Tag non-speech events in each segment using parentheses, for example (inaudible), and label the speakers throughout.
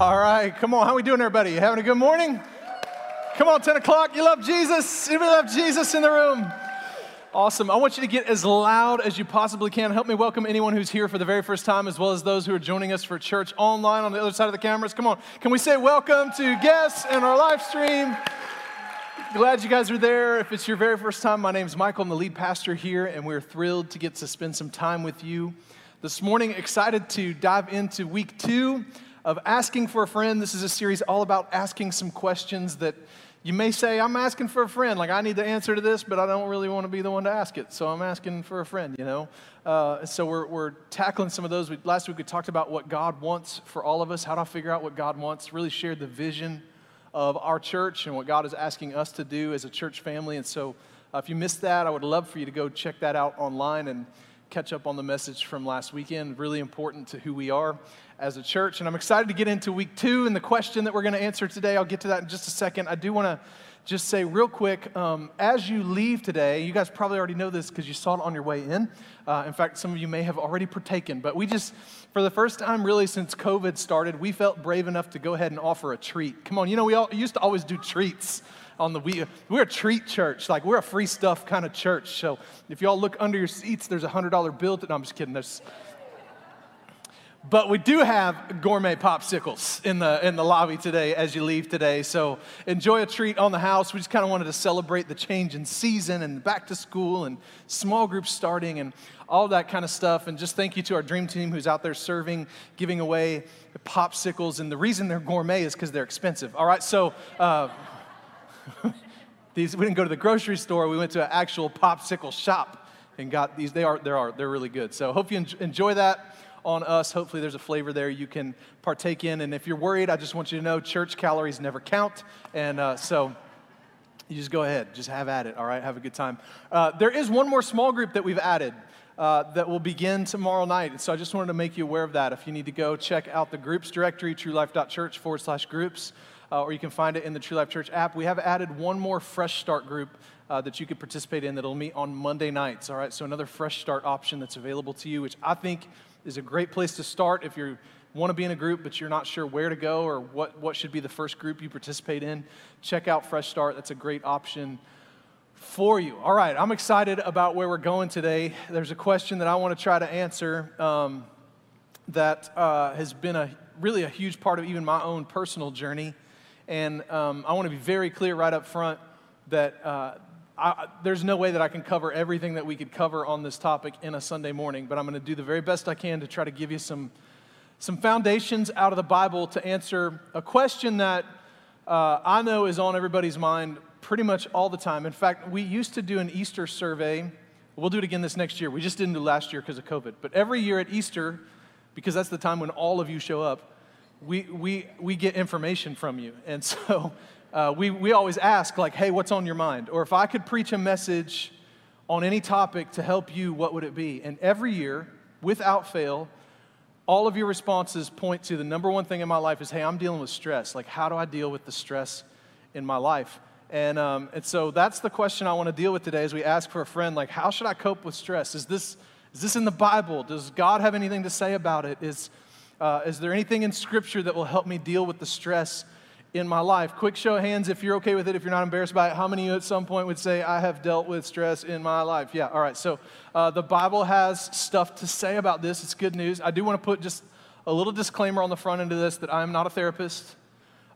Speaker 1: All right, come on. How we doing, everybody? You having a good morning? Come on, 10 o'clock. You love Jesus? Anybody love Jesus in the room? Awesome. I want you to get as loud as you possibly can. Help me welcome anyone who's here for the very first time, as well as those who are joining us for church online on the other side of the cameras. Come on. Can we say welcome to guests and our live stream? Glad you guys are there. If it's your very first time, my name is Michael. I'm the lead pastor here, and we're thrilled to get to spend some time with you this morning. Excited to dive into week two of Asking for a Friend. This is a series all about asking some questions that you may say, I'm asking for a friend. Like, I need the answer to this, but I don't really want to be the one to ask it. So I'm asking for a friend, you know? Uh, so we're, we're tackling some of those. We, last week we talked about what God wants for all of us, how to figure out what God wants, really shared the vision of our church and what God is asking us to do as a church family. And so uh, if you missed that, I would love for you to go check that out online and catch up on the message from last weekend. Really important to who we are as a church. And I'm excited to get into week two and the question that we're going to answer today. I'll get to that in just a second. I do want to just say real quick um, as you leave today, you guys probably already know this because you saw it on your way in. Uh, in fact, some of you may have already partaken, but we just, for the first time really since COVID started, we felt brave enough to go ahead and offer a treat. Come on, you know, we all, used to always do treats on the we we're a treat church like we're a free stuff kind of church so if y'all look under your seats there's a hundred dollar bill no i'm just kidding there's but we do have gourmet popsicles in the, in the lobby today as you leave today. So enjoy a treat on the house. We just kind of wanted to celebrate the change in season and back to school and small groups starting and all that kind of stuff. And just thank you to our dream team who's out there serving, giving away popsicles. And the reason they're gourmet is because they're expensive. All right, so. Uh, (laughs) these, we didn't go to the grocery store. We went to an actual popsicle shop and got these. They are, they are, they're really good. So hope you enjoy that on us. Hopefully, there's a flavor there you can partake in. And if you're worried, I just want you to know church calories never count. And uh, so you just go ahead, just have at it, all right? Have a good time. Uh, there is one more small group that we've added. Uh, that will begin tomorrow night. So I just wanted to make you aware of that. If you need to go check out the groups directory, truelife.church forward slash groups, uh, or you can find it in the True Life Church app. We have added one more Fresh Start group uh, that you could participate in that'll meet on Monday nights. All right, so another Fresh Start option that's available to you, which I think is a great place to start if you want to be in a group but you're not sure where to go or what, what should be the first group you participate in. Check out Fresh Start. That's a great option for you. All right, I'm excited about where we're going today. There's a question that I want to try to answer um, that uh, has been a really a huge part of even my own personal journey. And um, I want to be very clear right up front that uh, I, there's no way that I can cover everything that we could cover on this topic in a Sunday morning, but I'm going to do the very best I can to try to give you some, some foundations out of the Bible to answer a question that uh, I know is on everybody's mind pretty much all the time. In fact, we used to do an Easter survey. We'll do it again this next year. We just didn't do last year because of COVID. But every year at Easter, because that's the time when all of you show up, we, we, we get information from you. And (laughs) so uh, we, we always ask, like, hey, what's on your mind? Or if I could preach a message on any topic to help you, what would it be? And every year, without fail, all of your responses point to the number one thing in my life is, hey, I'm dealing with stress. Like, how do I deal with the stress in my life? And, um, and so that's the question I want to deal with today as we ask for a friend, like, how should I cope with stress? Is this, is this in the Bible? Does God have anything to say about it? Is, uh, is there anything in Scripture that will help me deal with the stress in my life. Quick show of hands if you're okay with it, if you're not embarrassed by it. How many of you at some point would say, I have dealt with stress in my life? Yeah, all right. So uh, the Bible has stuff to say about this. It's good news. I do want to put just a little disclaimer on the front end of this that I'm not a therapist,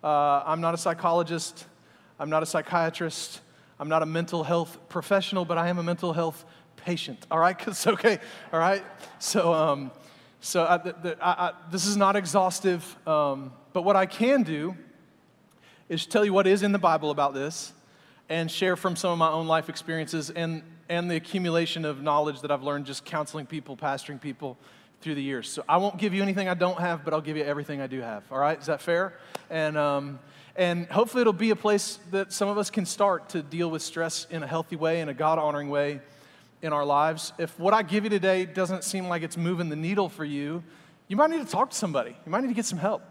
Speaker 1: uh, I'm not a psychologist, I'm not a psychiatrist, I'm not a mental health professional, but I am a mental health patient. All right? (laughs) Okay. All right? So, um, so I, the, the, I, this is not exhaustive, um, but what I can do is to tell you what is in the Bible about this and share from some of my own life experiences and, and the accumulation of knowledge that I've learned just counseling people, pastoring people through the years. So I won't give you anything I don't have, but I'll give you everything I do have. All right? Is that fair? And, um, and hopefully it'll be a place that some of us can start to deal with stress in a healthy way, in a God honoring way in our lives. If what I give you today doesn't seem like it's moving the needle for you, you might need to talk to somebody. You might need to get some help.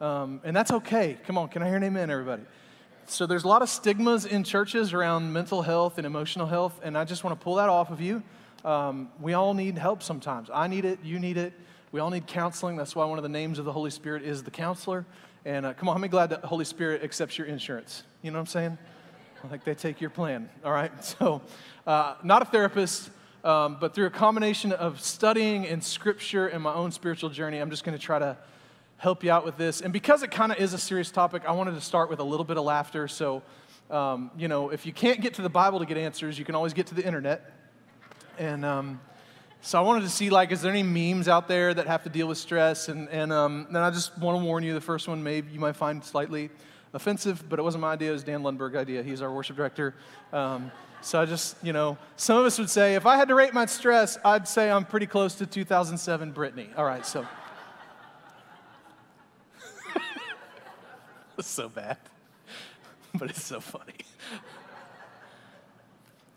Speaker 1: Um, and that's okay. Come on, can I hear an amen, everybody? So there's a lot of stigmas in churches around mental health and emotional health, and I just want to pull that off of you. Um, we all need help sometimes. I need it, you need it. We all need counseling. That's why one of the names of the Holy Spirit is the counselor. And uh, come on, I'm glad the Holy Spirit accepts your insurance? You know what I'm saying? Like they take your plan, all right? (laughs) So, uh, not a therapist, um, but through a combination of studying and scripture and my own spiritual journey, I'm just going to try to help you out with this. And because it kind of is a serious topic, I wanted to start with a little bit of laughter. So, um, you know, if you can't get to the Bible to get answers, you can always get to the internet. And um, so I wanted to see, like, is there any memes out there that have to deal with stress? And, and um, then I just want to warn you the first one, maybe you might find slightly offensive, but it wasn't my idea, it was Dan Lundberg's idea. He's our worship director. Um, so I just, you know, some of us would say, if I had to rate my stress, I'd say I'm pretty close to 2007 Britney. All right, so. (laughs) so bad, (laughs) but it's so funny.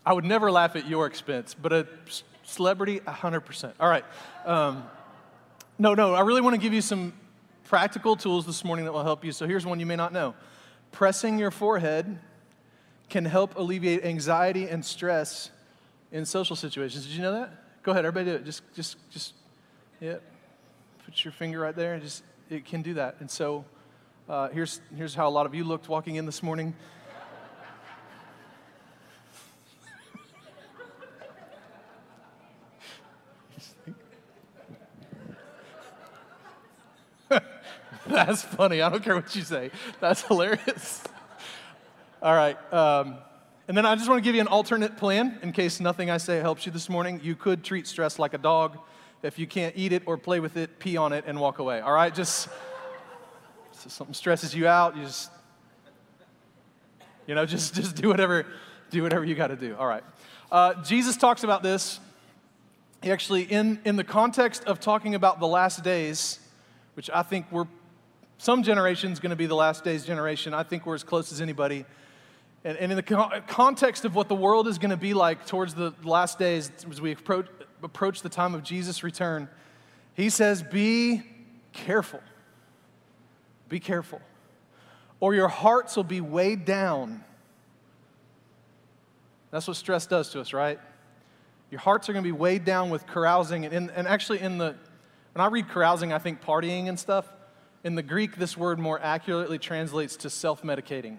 Speaker 1: I would never laugh at your expense, but a Celebrity, 100%. All right. Um, no, no, I really want to give you some practical tools this morning that will help you. So here's one you may not know pressing your forehead can help alleviate anxiety and stress in social situations. Did you know that? Go ahead, everybody do it. Just, just, just, yeah. Put your finger right there and just, it can do that. And so uh, here's, here's how a lot of you looked walking in this morning. (laughs) That's funny. I don't care what you say. That's hilarious. All right. Um, and then I just want to give you an alternate plan in case nothing I say helps you this morning. You could treat stress like a dog. If you can't eat it or play with it, pee on it and walk away. All right? Just so something stresses you out, you just you know, (laughs) just just do whatever do whatever you got to do. All right. Uh, Jesus talks about this. He actually, in in the context of talking about the last days, which I think we're some generation's going to be the last days generation. I think we're as close as anybody. And, and in the co- context of what the world is going to be like towards the last days, as we approach, approach the time of Jesus' return, he says, Be careful. Be careful. Or your hearts will be weighed down. That's what stress does to us, right? Your hearts are going to be weighed down with carousing. And, and actually, in the, when I read carousing, I think partying and stuff. In the Greek, this word more accurately translates to self medicating.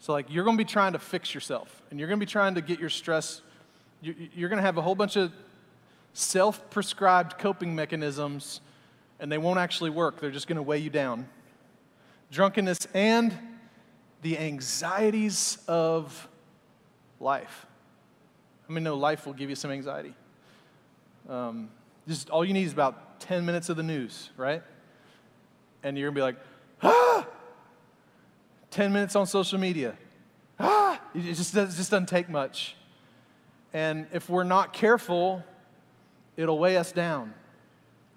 Speaker 1: So, like, you're going to be trying to fix yourself, and you're going to be trying to get your stress, you're going to have a whole bunch of self prescribed coping mechanisms, and they won't actually work. They're just going to weigh you down. Drunkenness and the anxieties of life. I mean, no, life will give you some anxiety. Um, just all you need is about 10 minutes of the news, right? and you're gonna be like, ah! 10 minutes on social media. Ah! It just, it just doesn't take much. And if we're not careful, it'll weigh us down.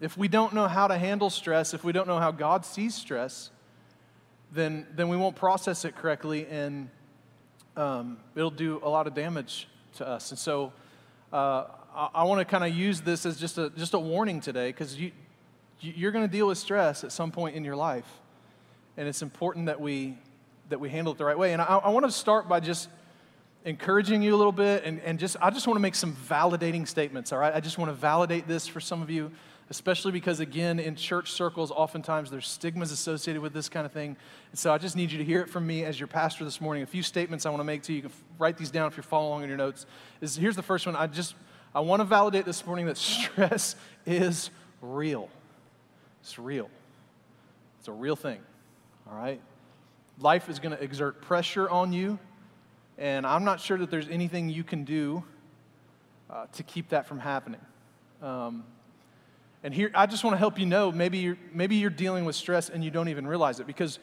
Speaker 1: If we don't know how to handle stress, if we don't know how God sees stress, then, then we won't process it correctly and um, it'll do a lot of damage to us. And so uh, I, I want to kind of use this as just a, just a warning today because you, you're going to deal with stress at some point in your life. And it's important that we, that we handle it the right way. And I, I want to start by just encouraging you a little bit and, and just, I just want to make some validating statements, all right? I just want to validate this for some of you, especially because, again, in church circles, oftentimes there's stigmas associated with this kind of thing. And so I just need you to hear it from me as your pastor this morning. A few statements I want to make to you. You can write these down if you're following along in your notes. Is, here's the first one. I just, I want to validate this morning that (laughs) stress is real. It's real. It's a real thing, all right? Life is going to exert pressure on you, and I'm not sure that there's anything you can do uh, to keep that from happening. Um, and here, I just want to help you know maybe you're, maybe you're dealing with stress and you don't even realize it. Because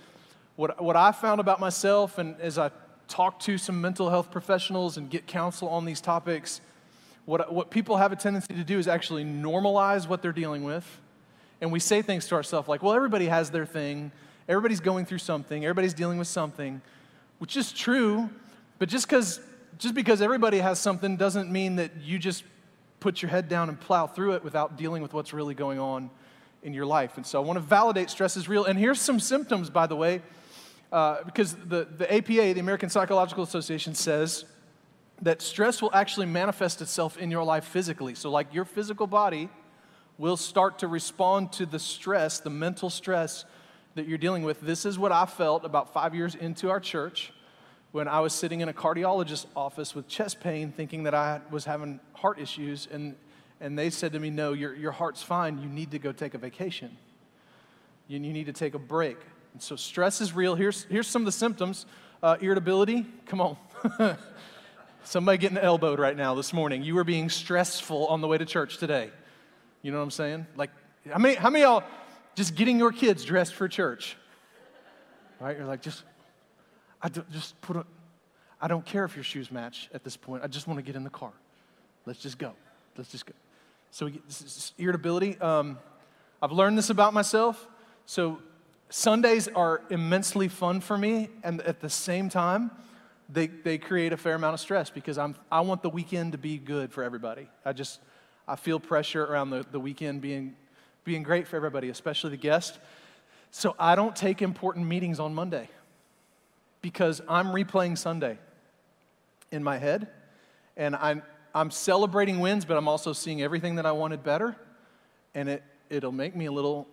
Speaker 1: what, what I found about myself, and as I talk to some mental health professionals and get counsel on these topics, what, what people have a tendency to do is actually normalize what they're dealing with. And we say things to ourselves like, well, everybody has their thing, everybody's going through something, everybody's dealing with something, which is true, but just because just because everybody has something doesn't mean that you just put your head down and plow through it without dealing with what's really going on in your life. And so I want to validate stress is real. And here's some symptoms, by the way, uh, because the, the APA, the American Psychological Association, says that stress will actually manifest itself in your life physically. So, like your physical body will start to respond to the stress, the mental stress that you're dealing with. This is what I felt about five years into our church when I was sitting in a cardiologist's office with chest pain, thinking that I was having heart issues. And, and they said to me, No, your, your heart's fine. You need to go take a vacation. You, you need to take a break. And so stress is real. Here's, here's some of the symptoms uh, irritability. Come on. (laughs) Somebody getting elbowed right now this morning. You were being stressful on the way to church today. You know what I'm saying? Like, how many, how many y'all just getting your kids dressed for church? Right? You're like, just, I don't, just put a, I don't care if your shoes match at this point. I just want to get in the car. Let's just go. Let's just go. So we get irritability. Um, I've learned this about myself. So Sundays are immensely fun for me, and at the same time, they, they create a fair amount of stress because I'm, I want the weekend to be good for everybody. I just, I feel pressure around the, the weekend being, being great for everybody, especially the guest. So I don't take important meetings on Monday because I'm replaying Sunday in my head, and I'm, I'm celebrating wins, but I'm also seeing everything that I wanted better, and it, it'll make me a little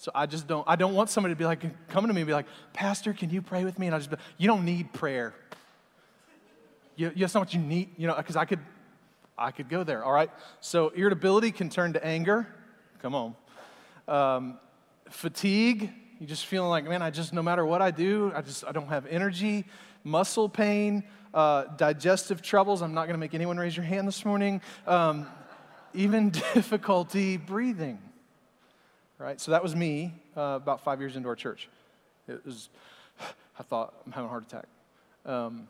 Speaker 1: so I just don't, I don't want somebody to be like, coming to me and be like, Pastor, can you pray with me? And I just be, you don't need prayer. You, you, that's not what you need, you know, because I could, I could go there, all right? So irritability can turn to anger. Come on. Um, fatigue, you just feeling like, man, I just, no matter what I do, I just, I don't have energy. Muscle pain, uh, digestive troubles. I'm not going to make anyone raise your hand this morning. Um, even (laughs) difficulty breathing right? So that was me uh, about five years into our church. It was, I thought, I'm having a heart attack. Um,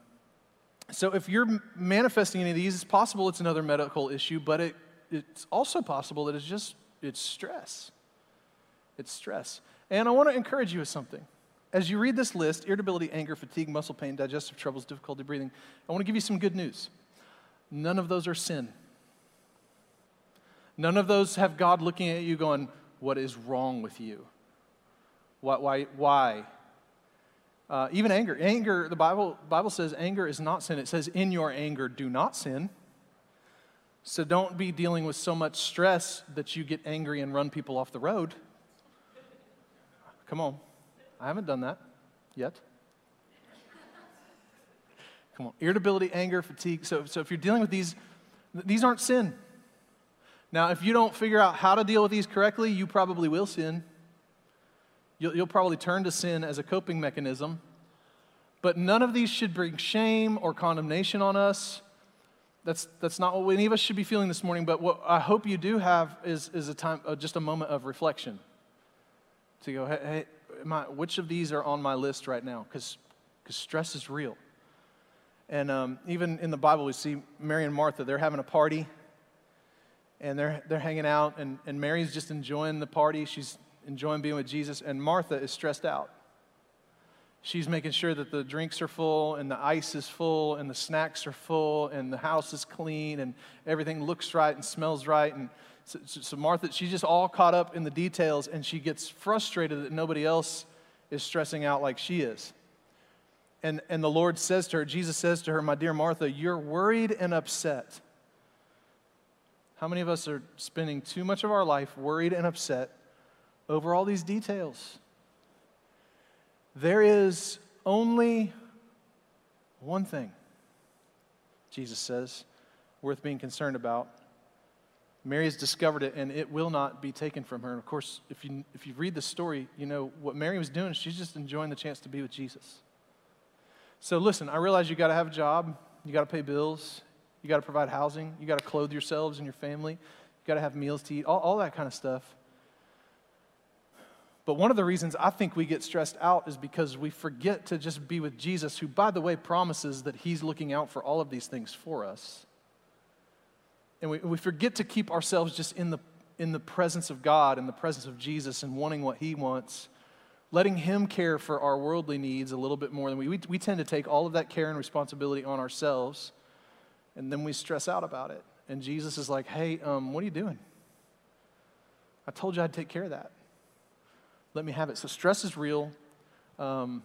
Speaker 1: so if you're manifesting any of these, it's possible it's another medical issue, but it, it's also possible that it's just, it's stress. It's stress. And I want to encourage you with something. As you read this list irritability, anger, fatigue, muscle pain, digestive troubles, difficulty breathing I want to give you some good news. None of those are sin. None of those have God looking at you going, what is wrong with you. Why? Why? why? Uh, even anger. Anger, the Bible, Bible says anger is not sin. It says, in your anger, do not sin. So don't be dealing with so much stress that you get angry and run people off the road. Come on. I haven't done that yet. Come on. Irritability, anger, fatigue. So, so if you're dealing with these, these aren't sin. Now, if you don't figure out how to deal with these correctly, you probably will sin. You'll, you'll, probably turn to sin as a coping mechanism. But none of these should bring shame or condemnation on us. That's, that's not what any of us should be feeling this morning. But what I hope you do have is, is a time, uh, just a moment of reflection to go, hey, hey I, which of these are on my list right now? Because stress is real. And um, even in the Bible, we see Mary and Martha, they're having a party and they're, they're hanging out, and, and Mary's just enjoying the party. She's enjoying being with Jesus, and Martha is stressed out. She's making sure that the drinks are full, and the ice is full, and the snacks are full, and the house is clean, and everything looks right and smells right. And so, so Martha, she's just all caught up in the details, and she gets frustrated that nobody else is stressing out like she is. And, and the Lord says to her, Jesus says to her, My dear Martha, you're worried and upset how many of us are spending too much of our life worried and upset over all these details? There is only one thing, Jesus says, worth being concerned about. Mary has discovered it, and it will not be taken from her. And of course, if you, if you read the story, you know what Mary was doing, she's just enjoying the chance to be with Jesus. So listen, I realize you got to have a job, you got to pay bills, you got to provide housing. You got to clothe yourselves and your family. You got to have meals to eat, all, all that kind of stuff. But one of the reasons I think we get stressed out is because we forget to just be with Jesus, who, by the way, promises that he's looking out for all of these things for us. And we, we forget to keep ourselves just in the, in the presence of God, in the presence of Jesus, and wanting what he wants, letting him care for our worldly needs a little bit more than we, we, we tend to take all of that care and responsibility on ourselves and then we stress out about it. And Jesus is like, hey, um, what are you doing? I told you I'd take care of that. Let me have it. So stress is real. Um,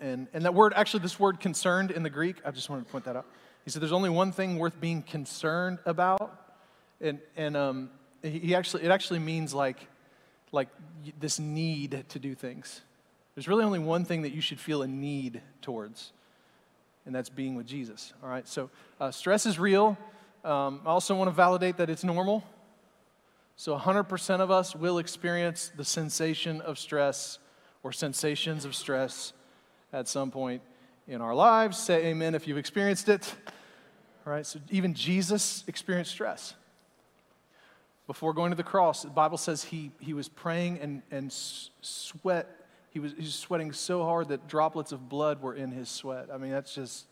Speaker 1: and, and that word, actually, this word concerned in the Greek, I just wanted to point that out. He said there's only one thing worth being concerned about. And, and um, he actually, it actually means like, like this need to do things. There's really only one thing that you should feel a need towards, and that's being with Jesus. All right, so uh, stress is real. Um, I also want to validate that it's normal. So 100% of us will experience the sensation of stress or sensations of stress at some point in our lives. Say amen if you've experienced it. All right, so even Jesus experienced stress. Before going to the cross, the Bible says he, he was praying and, and sweat. He was, he was sweating so hard that droplets of blood were in his sweat. I mean, that's just,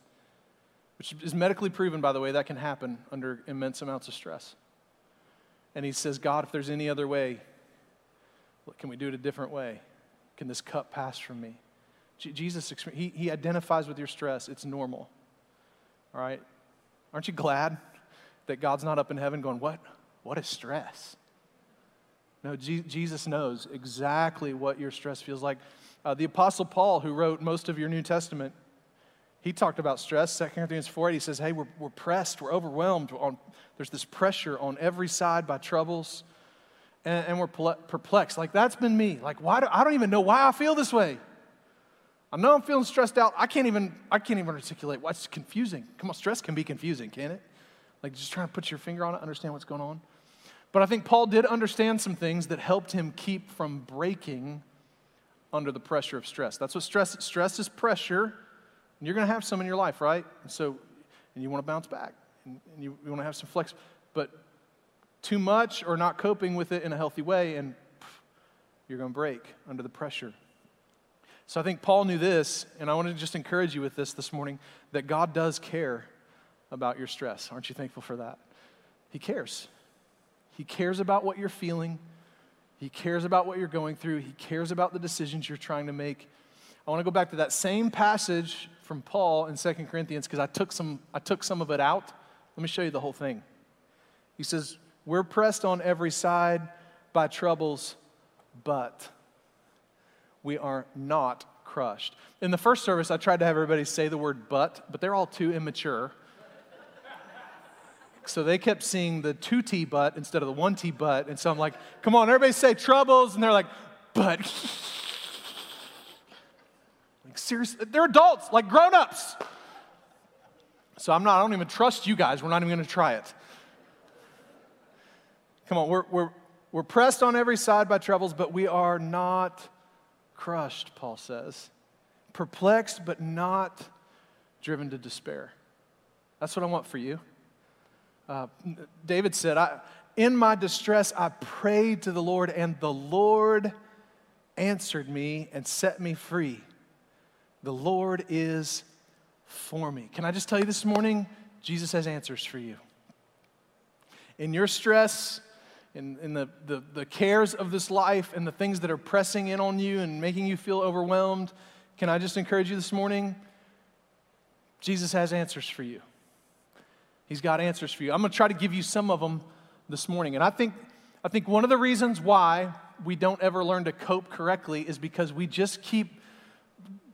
Speaker 1: which is medically proven, by the way, that can happen under immense amounts of stress. And he says, God, if there's any other way, can we do it a different way? Can this cup pass from me? Jesus, he, he identifies with your stress. It's normal. All right? Aren't you glad that God's not up in heaven going, What? What is stress? No, G- Jesus knows exactly what your stress feels like. Uh, the Apostle Paul, who wrote most of your New Testament, he talked about stress. 2 Corinthians 4 8, he says, Hey, we're, we're pressed, we're overwhelmed. On, there's this pressure on every side by troubles, and, and we're perplexed. Like, that's been me. Like, why do, I don't even know why I feel this way. I know I'm feeling stressed out. I can't even, I can't even articulate why it's confusing. Come on, stress can be confusing, can it? Like just trying to put your finger on it, understand what's going on. But I think Paul did understand some things that helped him keep from breaking under the pressure of stress. That's what stress stress is pressure. And you're going to have some in your life, right? And so and you want to bounce back and, and you, you want to have some flex, but too much or not coping with it in a healthy way and you're going to break under the pressure. So I think Paul knew this, and I want to just encourage you with this this morning that God does care about your stress. Aren't you thankful for that? He cares. He cares about what you're feeling. He cares about what you're going through. He cares about the decisions you're trying to make. I want to go back to that same passage from Paul in 2 Corinthians because I took some I took some of it out. Let me show you the whole thing. He says, "We're pressed on every side by troubles, but we are not crushed. In the first service, I tried to have everybody say the word but, but they're all too immature. So they kept seeing the 2T but instead of the 1T but. And so I'm like, come on, everybody say troubles. And they're like, but. (laughs) like, seriously, they're adults, like grown ups. So I'm not, I don't even trust you guys. We're not even going to try it. Come on, we're, we're, we're pressed on every side by troubles, but we are not crushed, Paul says, perplexed, but not driven to despair. That's what I want for you. Uh, David said, I, In my distress, I prayed to the Lord, and the Lord answered me and set me free. The Lord is for me. Can I just tell you this morning? Jesus has answers for you. In your stress, in, in the, the, the cares of this life and the things that are pressing in on you and making you feel overwhelmed, can I just encourage you this morning? Jesus has answers for you. He's got answers for you. I'm going to try to give you some of them this morning. And I think, I think one of the reasons why we don't ever learn to cope correctly is because we just keep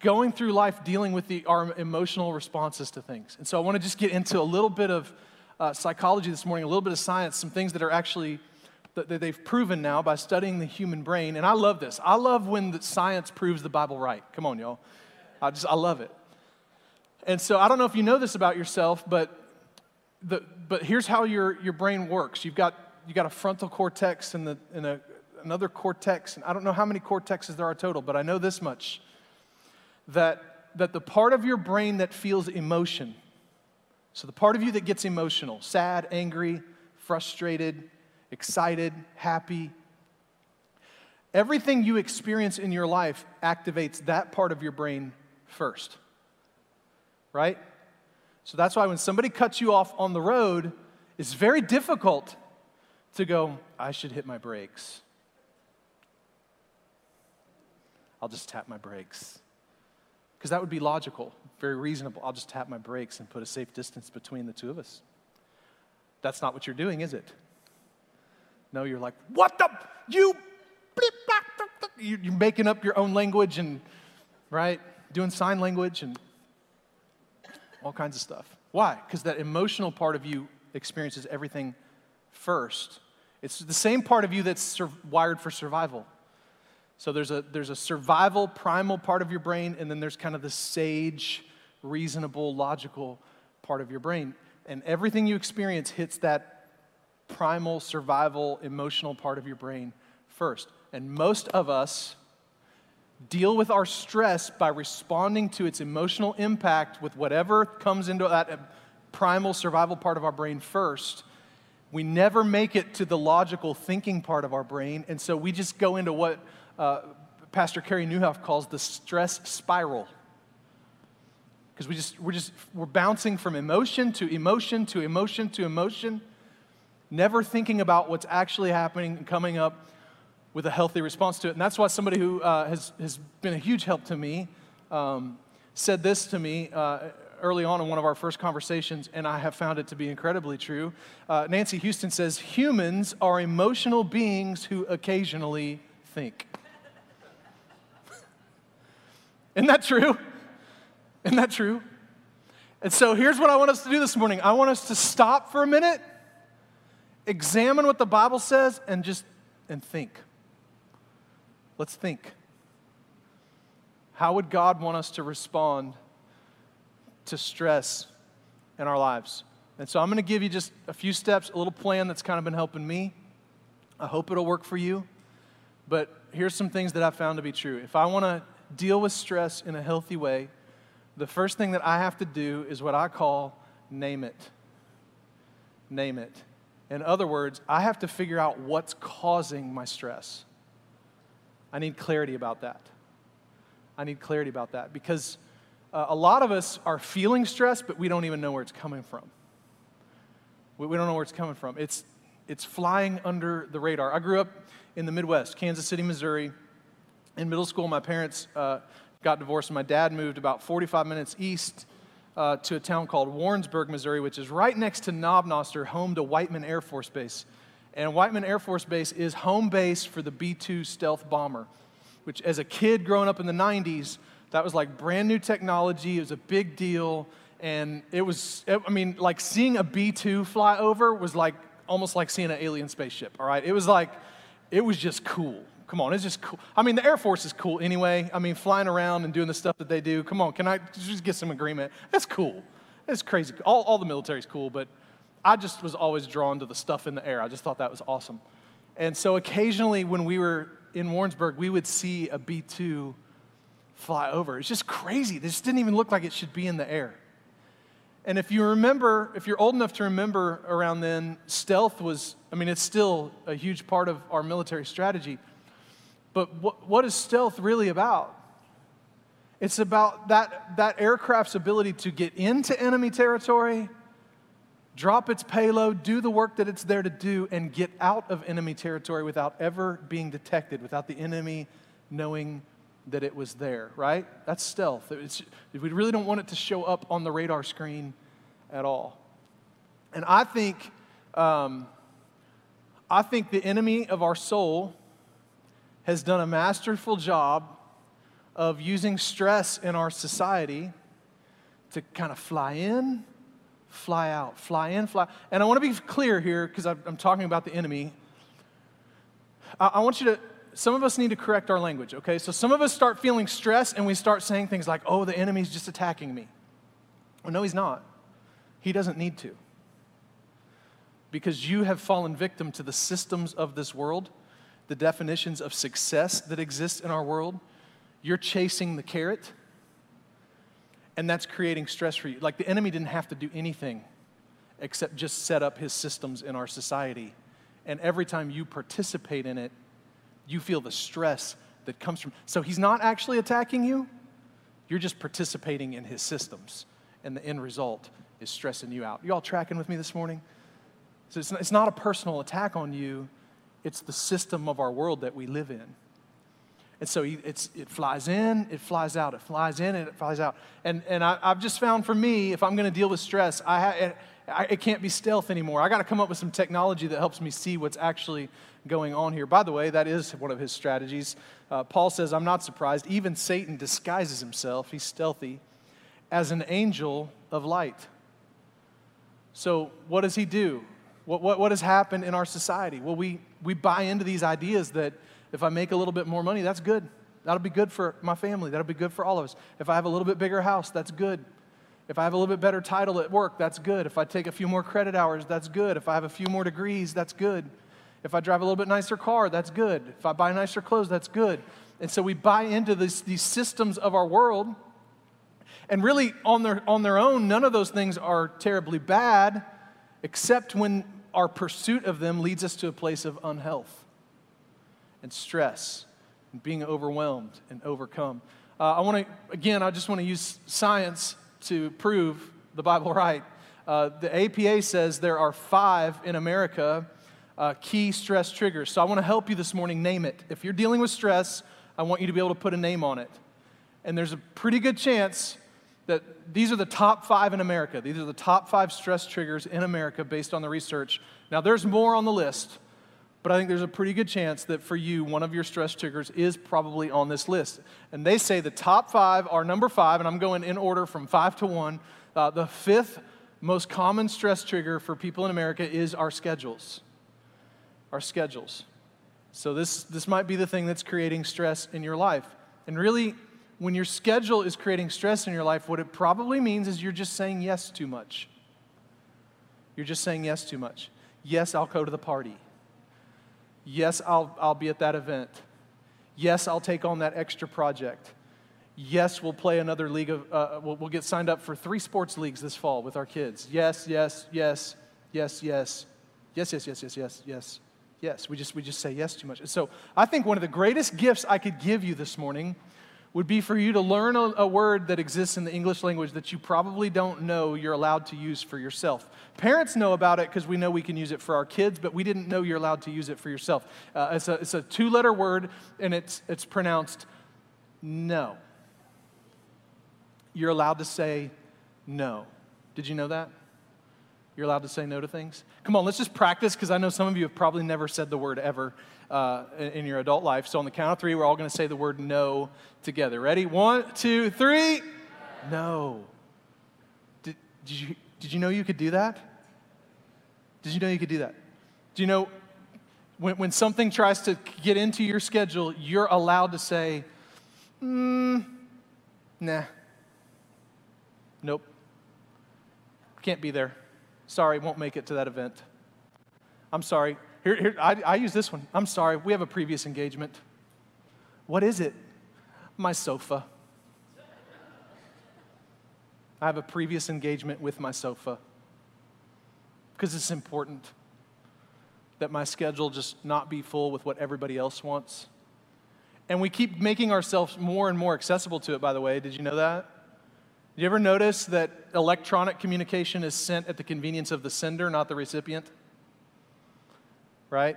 Speaker 1: going through life dealing with the, our emotional responses to things. And so I want to just get into a little bit of uh, psychology this morning, a little bit of science, some things that are actually that they've proven now by studying the human brain. And I love this. I love when the science proves the Bible right. Come on, y'all. I just, I love it. And so I don't know if you know this about yourself, but, the, but here's how your, your brain works. You've got, you got a frontal cortex and, the, and a, another cortex. And I don't know how many cortexes there are total, but I know this much that, that the part of your brain that feels emotion, so the part of you that gets emotional, sad, angry, frustrated, excited, happy. Everything you experience in your life activates that part of your brain first. Right? So that's why when somebody cuts you off on the road, it's very difficult to go, I should hit my brakes. I'll just tap my brakes. Because that would be logical, very reasonable. I'll just tap my brakes and put a safe distance between the two of us. That's not what you're doing, is it? No, you're like, what the? You, you're making up your own language and, right? Doing sign language and all kinds of stuff. Why? Because that emotional part of you experiences everything first. It's the same part of you that's sur- wired for survival. So there's a, there's a survival, primal part of your brain, and then there's kind of the sage, reasonable, logical part of your brain. And everything you experience hits that primal, survival, emotional part of your brain first. And most of us deal with our stress by responding to its emotional impact with whatever comes into that uh, primal survival part of our brain first. We never make it to the logical thinking part of our brain, and so we just go into what uh, Pastor Carey Nieuwhof calls the stress spiral. Because we just, we're just, we're bouncing from emotion to emotion to emotion to emotion, never thinking about what's actually happening and coming up with a healthy response to it. And that's why somebody who uh, has, has been a huge help to me um, said this to me uh, early on in one of our first conversations, and I have found it to be incredibly true. Uh, Nancy Houston says, Humans are emotional beings who occasionally think. Isn't that true? Isn't that true? And so here's what I want us to do this morning I want us to stop for a minute, examine what the Bible says, and just and think. Let's think. How would God want us to respond to stress in our lives? And so I'm going to give you just a few steps, a little plan that's kind of been helping me. I hope it'll work for you. But here's some things that I've found to be true. If I want to deal with stress in a healthy way, the first thing that I have to do is what I call name it. Name it. In other words, I have to figure out what's causing my stress. I need clarity about that. I need clarity about that because uh, a lot of us are feeling stress, but we don't even know where it's coming from. We, we don't know where it's coming from. It's, it's flying under the radar. I grew up in the Midwest, Kansas City, Missouri. In middle school, my parents uh, got divorced, and my dad moved about 45 minutes east uh, to a town called Warrensburg, Missouri, which is right next to Knob Noster, home to Whiteman Air Force Base. And Whiteman Air Force Base is home base for the B 2 stealth bomber, which, as a kid growing up in the 90s, that was like brand new technology. It was a big deal. And it was, I mean, like seeing a B 2 fly over was like almost like seeing an alien spaceship, all right? It was like, it was just cool. Come on, it's just cool. I mean, the Air Force is cool anyway. I mean, flying around and doing the stuff that they do. Come on, can I just get some agreement? That's cool. It's crazy. All, all the military's cool, but I just was always drawn to the stuff in the air. I just thought that was awesome. And so occasionally when we were in Warrensburg, we would see a B 2 fly over. It's just crazy. This didn't even look like it should be in the air. And if you remember, if you're old enough to remember around then, stealth was, I mean, it's still a huge part of our military strategy. But what, what is stealth really about? It's about that, that aircraft's ability to get into enemy territory drop its payload, do the work that it's there to do, and get out of enemy territory without ever being detected, without the enemy knowing that it was there, right? That's stealth. It's, we really don't want it to show up on the radar screen at all. And I think, um, I think the enemy of our soul has done a masterful job of using stress in our society to kind of fly in fly out, fly in, fly. And I want to be clear here because I'm talking about the enemy. I want you to, some of us need to correct our language, okay? So some of us start feeling stress and we start saying things like, oh, the enemy's just attacking me. Well, no, he's not. He doesn't need to. Because you have fallen victim to the systems of this world, the definitions of success that exist in our world. You're chasing the carrot and that's creating stress for you. Like the enemy didn't have to do anything except just set up his systems in our society. And every time you participate in it, you feel the stress that comes from. So he's not actually attacking you, you're just participating in his systems. And the end result is stressing you out. You all tracking with me this morning? So it's not, it's not a personal attack on you, it's the system of our world that we live in. And so it's, it flies in, it flies out, it flies in, and it flies out. And, and I, have just found for me, if I'm going to deal with stress, I, ha, it, I, it can't be stealth anymore. I got to come up with some technology that helps me see what's actually going on here. By the way, that is one of his strategies. Uh, Paul says, I'm not surprised. Even Satan disguises himself, he's stealthy, as an angel of light. So, what does he do? What, what, what has happened in our society? Well, we, we buy into these ideas that If I make a little bit more money, that's good. That'll be good for my family. That'll be good for all of us. If I have a little bit bigger house, that's good. If I have a little bit better title at work, that's good. If I take a few more credit hours, that's good. If I have a few more degrees, that's good. If I drive a little bit nicer car, that's good. If I buy nicer clothes, that's good. And so we buy into this, these systems of our world. And really, on their, on their own, none of those things are terribly bad, except when our pursuit of them leads us to a place of unhealth and stress and being overwhelmed and overcome. Uh, I want to, again, I just want to use science to prove the Bible (laughs) right. Uh, the APA says there are five in America uh, key stress triggers. So I want to help you this morning name it. If you're dealing with stress, I want you to be able to put a name on it. And there's a pretty good chance that these are the top five in America. These are the top five stress triggers in America based on the research. Now, there's more on the list, but I think there's a pretty good chance that for you, one of your stress triggers is probably on this list. And they say the top five are number five, and I'm going in order from five to one. Uh, the fifth most common stress trigger for people in America is our schedules. Our schedules. So, this, this might be the thing that's creating stress in your life. And really, when your schedule is creating stress in your life, what it probably means is you're just saying yes too much. You're just saying yes too much. Yes, I'll go to the party. Yes, I'll, I'll be at that event. Yes, I'll take on that extra project. Yes, we'll play another league of, uh, we'll, we'll get signed up for three sports leagues this fall with our kids. Yes, yes, yes, yes, yes, yes, yes, yes, yes, yes, yes, yes. We just, we just say yes too much. So I think one of the greatest gifts I could give you this morning would be for you to learn a, a, word that exists in the English language that you probably don't know you're allowed to use for yourself. Parents know about it because we know we can use it for our kids, but we didn't know you're allowed to use it for yourself. Uh, it's a, it's a two letter word, and it's, it's pronounced no. You're allowed to say no. Did you know that? You're allowed to say no to things? Come on, let's just practice because I know some of you have probably never said the word ever uh, in your adult life. So on the count of three, we're all going to say the word no together. Ready? One, two, three. No. Did, did, you, did you know you could do that? Did you know you could do that? Do you know when, when something tries to get into your schedule, you're allowed to say, mm, nah, nope, can't be there. Sorry, won't make it to that event. I'm sorry, here, here I, I use this one. I'm sorry, we have a previous engagement. What is it? My sofa. I have a previous engagement with my sofa because it's important that my schedule just not be full with what everybody else wants. And we keep making ourselves more and more accessible to it, by the way. Did you know that? Did you ever notice that electronic communication is sent at the convenience of the sender, not the recipient? Right?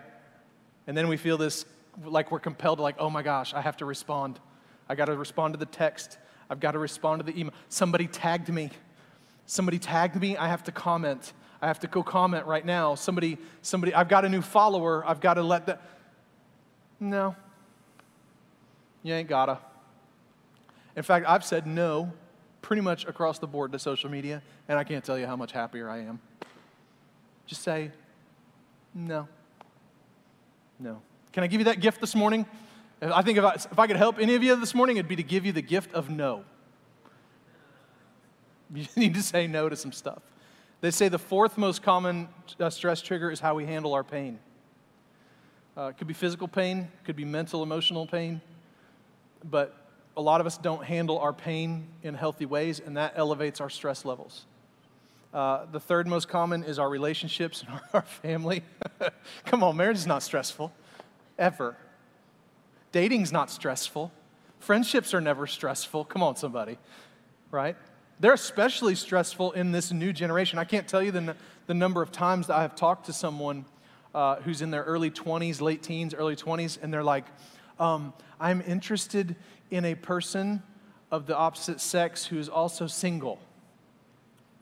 Speaker 1: And then we feel this like we're compelled to, like, oh my gosh, I have to respond. I got to respond to the text. I've got to respond to the email. Somebody tagged me. Somebody tagged me. I have to comment. I have to go comment right now. Somebody, somebody, I've got a new follower. I've got to let that. No. You ain't gotta. In fact, I've said no pretty much across the board to social media, and I can't tell you how much happier I am. Just say no. No. Can I give you that gift this morning? I think if I, if I could help any of you this morning, it'd be to give you the gift of no. (laughs) You need to say no to some stuff. They say the fourth most common uh, stress trigger is how we handle our pain. Uh, it could be physical pain, could be mental, emotional pain, but a lot of us don't handle our pain in healthy ways, and that elevates our stress levels. Uh, the third most common is our relationships and (laughs) our family. (laughs) Come on, marriage is not stressful, ever. Dating's not stressful. Friendships are never stressful. Come on, somebody, right? They're especially stressful in this new generation. I can't tell you the, the number of times that I have talked to someone uh, who's in their early 20s, late teens, early 20s, and they're like, um, I'm interested in a person of the opposite sex who is also single.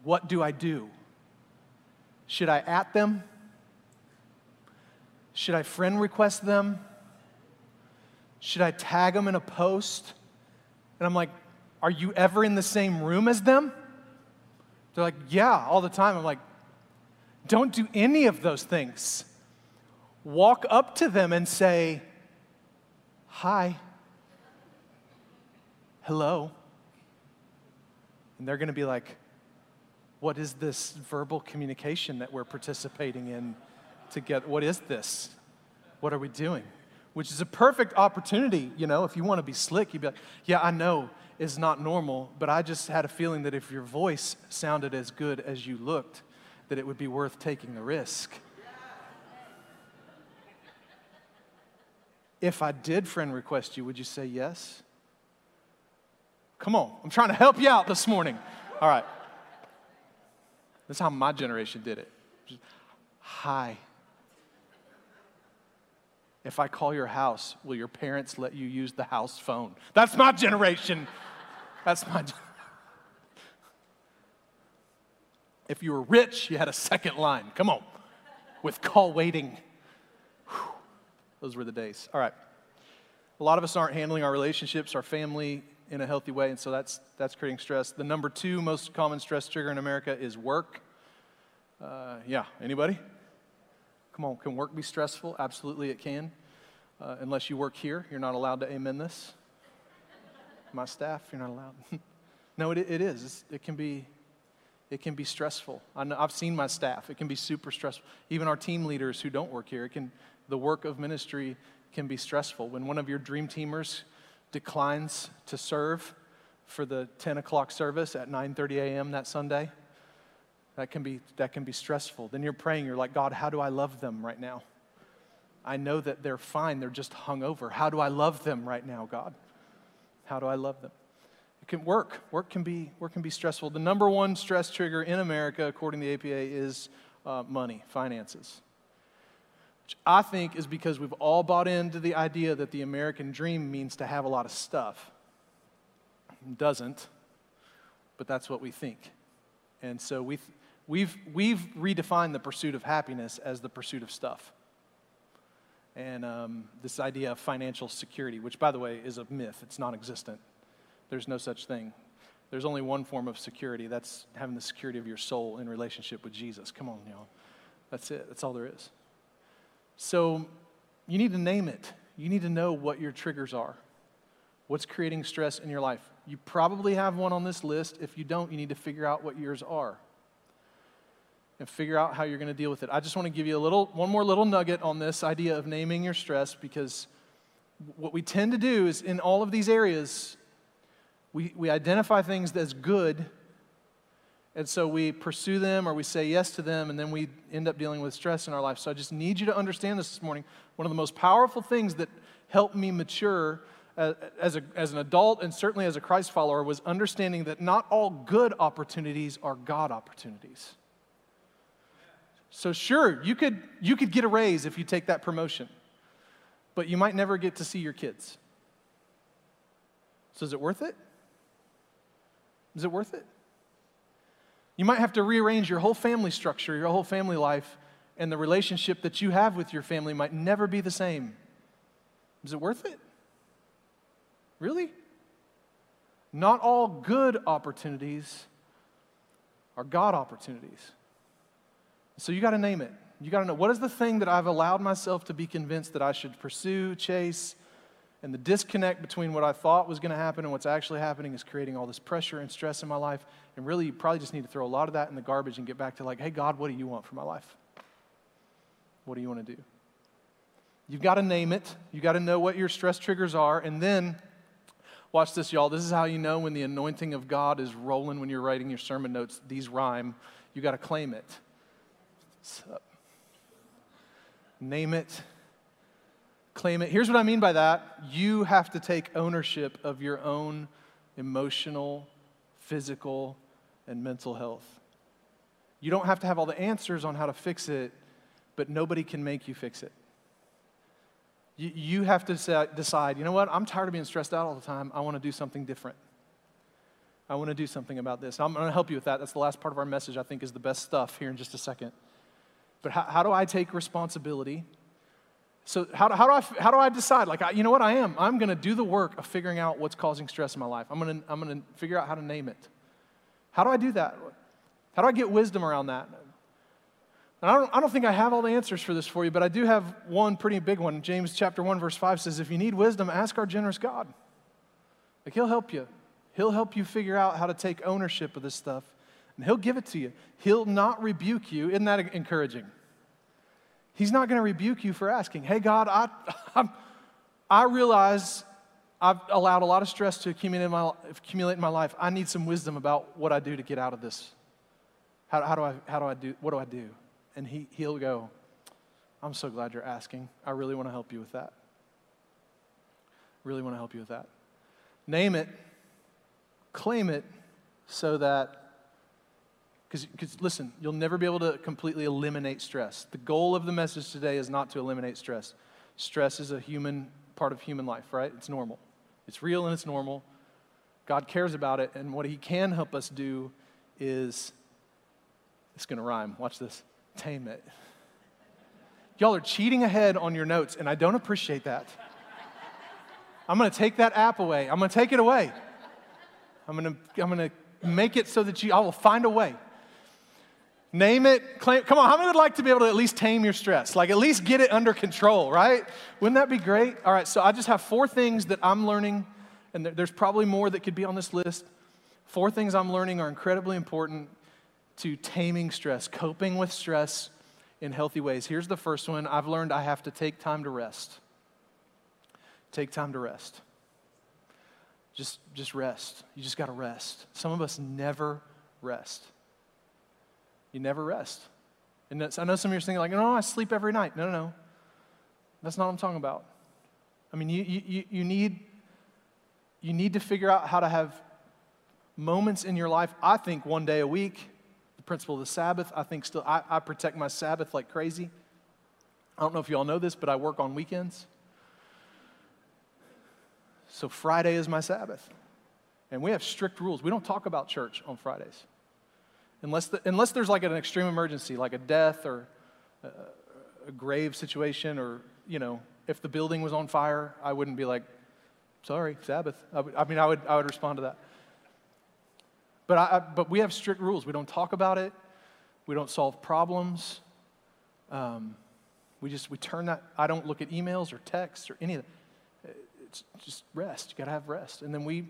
Speaker 1: What do I do? Should I at them? Should I friend request them? Should I tag them in a post? And I'm like, Are you ever in the same room as them? They're like, Yeah, all the time. I'm like, Don't do any of those things. Walk up to them and say, hi, hello. And they're going to be like, what is this verbal communication that we're participating in together? What is this? What are we doing? Which is a perfect opportunity, you know, if you want to be slick, you'd be like, yeah, I know it's not normal, but I just had a feeling that if your voice sounded as good as you looked, that it would be worth taking the risk. If I did friend request you, would you say yes? Come on, I'm trying to help you out this morning. All right. That's how my generation did it. Just, Hi. If I call your house, will your parents let you use the house phone? That's my generation. That's my. If you were rich, you had a second line. Come on. With call waiting. Whew. Those were the days. All right. A lot of us aren't handling our relationships, our family in a healthy way, and so that's, that's creating stress. The number two most common stress trigger in America is work. Uh, yeah, anybody? Come on, can work be stressful? Absolutely, it can. Uh, unless you work here, you're not allowed to amen this. My staff, you're not allowed. (laughs) no, it, it is. It's, it can be. It can be stressful. I I've seen my staff. It can be super stressful. Even our team leaders who don't work here, it can. The work of ministry can be stressful. When one of your dream teamers declines to serve for the 10 o'clock service at 9:30 a.m. that Sunday, that can be that can be stressful. Then you're praying. You're like, God, how do I love them right now? I know that they're fine. They're just hungover. How do I love them right now, God? How do I love them? It can work. Work can be work can be stressful. The number one stress trigger in America, according to the APA, is uh, money, finances. Which I think is because we've all bought into the idea that the American dream means to have a lot of stuff. It doesn't, but that's what we think. And so we we've, we've redefined the pursuit of happiness as the pursuit of stuff and um, this idea of financial security, which, by the way, is a myth. It's non existent. There's no such thing. There's only one form of security that's having the security of your soul in relationship with Jesus. Come on, y'all. That's it. That's all there is. So you need to name it. You need to know what your triggers are. What's creating stress in your life? You probably have one on this list. If you don't, you need to figure out what yours are and figure out how you're going to deal with it. I just want to give you a little, one more little nugget on this idea of naming your stress because what we tend to do is in all of these areas, we, we identify things as good, and so we pursue them or we say yes to them, and then we end up dealing with stress in our life. So I just need you to understand this this morning. One of the most powerful things that helped me mature uh, as, a, as an adult and certainly as a Christ follower was understanding that not all good opportunities are God opportunities. So, sure, you could, you could get a raise if you take that promotion, but you might never get to see your kids. So, is it worth it? Is it worth it? You might have to rearrange your whole family structure, your whole family life, and the relationship that you have with your family might never be the same. Is it worth it? Really? Not all good opportunities are God opportunities. So you got to name it. You got to know what is the thing that I've allowed myself to be convinced that I should pursue, chase, and the disconnect between what I thought was going to happen and what's actually happening is creating all this pressure and stress in my life. And really, you probably just need to throw a lot of that in the garbage and get back to like, hey, God, what do you want for my life? What do you want to do? You've got to name it. You've got to know what your stress triggers are. And then, watch this, y'all. This is how you know when the anointing of God is rolling when you're writing your sermon notes. These rhyme. You've got to claim it. Name it, claim it. Here's what I mean by that you have to take ownership of your own emotional, physical, and mental health. You don't have to have all the answers on how to fix it, but nobody can make you fix it. You, you have to decide, you know what, I'm tired of being stressed out all the time. I want to do something different. I want to do something about this. I'm going to help you with that. That's the last part of our message, I think, is the best stuff here in just a second. But how, how do I take responsibility? So, how, how, do I, how do I decide? Like, I, you know what I am? I'm going to do the work of figuring out what's causing stress in my life. I'm going to I'm to figure out how to name it. How do I do that? How do I get wisdom around that? And I don't, I don't think I have all the answers for this for you, but I do have one pretty big one. James chapter 1, verse 5 says, If you need wisdom, ask our generous God. Like, He'll help you. He'll help you figure out how to take ownership of this stuff, and He'll give it to you. He'll not rebuke you. Isn't that encouraging? He's not going to rebuke you for asking, Hey, God, I, (laughs) i I realize I've allowed a lot of stress to accumulate in, my, accumulate in my life. I need some wisdom about what I do to get out of this. How, how, do, I, how do I do? What do I do? And he, he'll go, I'm so glad you're asking. I really want to help you with that. Really want to help you with that. Name it, claim it, so that, because listen, you'll never be able to completely eliminate stress. The goal of the message today is not to eliminate stress. Stress is a human part of human life, right? It's normal. It's real and it's normal. God cares about it, and what He can help us do is it's going to rhyme. Watch this tame it. Y'all are cheating ahead on your notes, and I don't appreciate that. I'm going to take that app away. I'm going to take it away. I'm going to, I'm going to make it so that you, I will find a way. Name it, claim, come on, how many would like to be able to at least tame your stress? Like at least get it under control, right? Wouldn't that be great? All right, so I just have four things that I'm learning, and there's probably more that could be on this list. Four things I'm learning are incredibly important to taming stress, coping with stress in healthy ways. Here's the first one I've learned I have to take time to rest. Take time to rest. Just, just rest. You just got to rest. Some of us never rest. You never rest. And I know some of you are thinking, like, no, I sleep every night. No, no, no. That's not what I'm talking about. I mean, you, you, you, need, you need to figure out how to have moments in your life, I think one day a week. The principle of the Sabbath, I think still, I, I protect my Sabbath like crazy. I don't know if you all know this, but I work on weekends. So Friday is my Sabbath. And we have strict rules. We don't talk about church on Fridays. Unless, the, unless there's like an extreme emergency, like a death or a, a grave situation, or, you know, if the building was on fire, I wouldn't be like, sorry, Sabbath. I, I mean, I would, I would respond to that. But, I, but we have strict rules. We don't talk about it. We don't solve problems. Um, we just, we turn that, I don't look at emails or texts or any of that. It's just rest. You got to have rest. And then we,